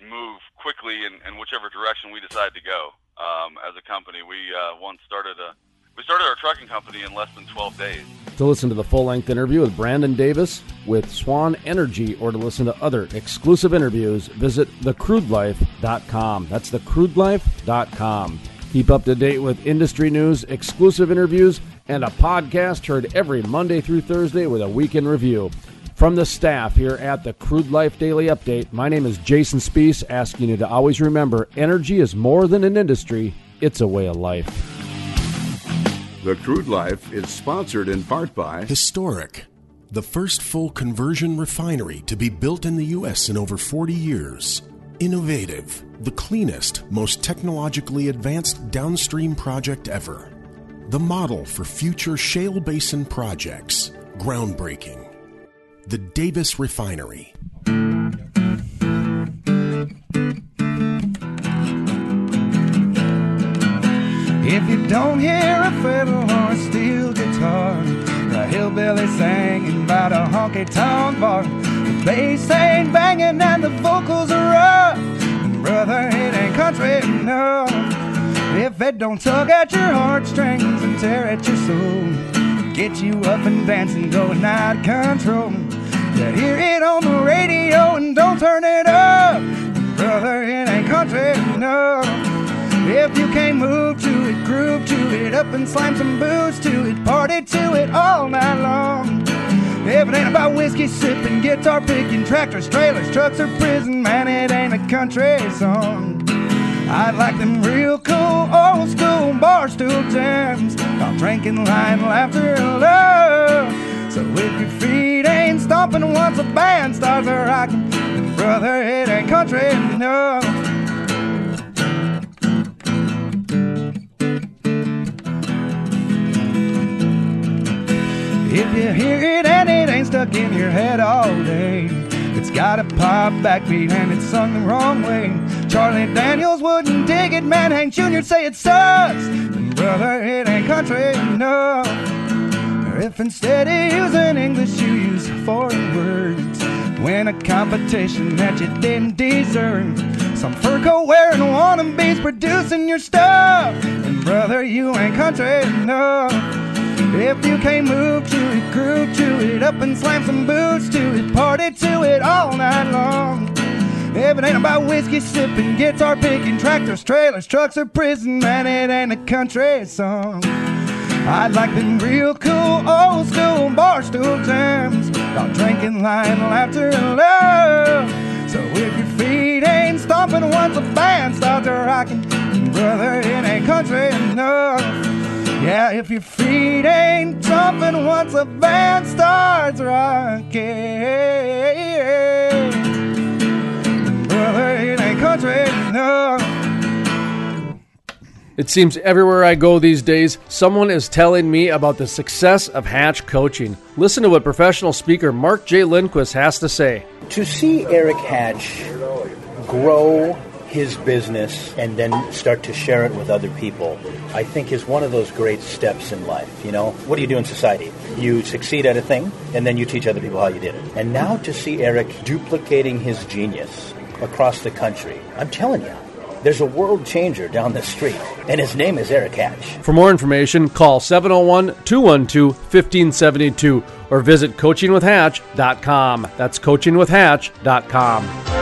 move quickly in, in whichever direction we decide to go um, as a company. We uh, once started a we started our trucking company in less than 12 days. To listen to the full length interview with Brandon Davis with Swan Energy or to listen to other exclusive interviews, visit thecrudelife.com. That's thecrudelife.com. Keep up to date with industry news, exclusive interviews, and a podcast heard every Monday through Thursday with a weekend review. From the staff here at the Crude Life Daily Update, my name is Jason Spiess, asking you to always remember energy is more than an industry, it's a way of life. The Crude Life is sponsored in part by Historic, the first full conversion refinery to be built in the U.S. in over 40 years. Innovative, the cleanest, most technologically advanced downstream project ever. The model for future shale basin projects. Groundbreaking the Davis Refinery. If you don't hear a fiddle or a steel guitar, a hillbilly singing about a honky tonk bar, bass ain't banging and the vocals are rough, brother, it ain't country enough. If it don't tug at your heartstrings and tear at your soul, get you up and dancing, going out of control. You hear it on the radio and don't turn it up. Brother, it ain't country enough. If you can't move to it, groove to it, up and slam some boots to it, party to it all night long. If it ain't about whiskey sipping, guitar picking, tractors, trailers, trucks, or prison, man, it ain't a country song. I'd like them real cool old school bar stool jams, all drinking, lying, laughter, and love. So if your feet ain't stomping once a band starts a rocking, then brother, it ain't country enough. If you hear it and it ain't stuck in your head all day, it's got a pop backbeat and it's sung the wrong way. Charlie Daniels wouldn't dig it, man. Hank Jr.'d say it sucks. Then brother, it ain't country enough. Or if instead of using English, you use foreign words. Win a competition that you didn't deserve. Some fur coat wearing wannabes producing your stuff. And brother, you ain't country enough. If you can't move to it, groove to it, up and slam some boots to it, party to it all night long. If it ain't about whiskey sipping, guitar picking, tractors, trailers, trucks, or prison, man, it ain't a country song. I'd like them real cool old school bar stool jams about drinking, lying, laughter, and love. So if your feet ain't stomping once a band starts rocking, brother, it ain't country enough. Yeah, if your feet ain't stomping once a band starts rocking, brother, it ain't country enough. It seems everywhere I go these days, someone is telling me about the success of Hatch coaching. Listen to what professional speaker Mark J. Lindquist has to say. To see Eric Hatch grow his business and then start to share it with other people, I think is one of those great steps in life. You know, what do you do in society? You succeed at a thing, and then you teach other people how you did it. And now to see Eric duplicating his genius across the country, I'm telling you, there's a world changer down the street, and his name is Eric Hatch. For more information, call 701 212 1572 or visit coachingwithhatch.com. That's coachingwithhatch.com.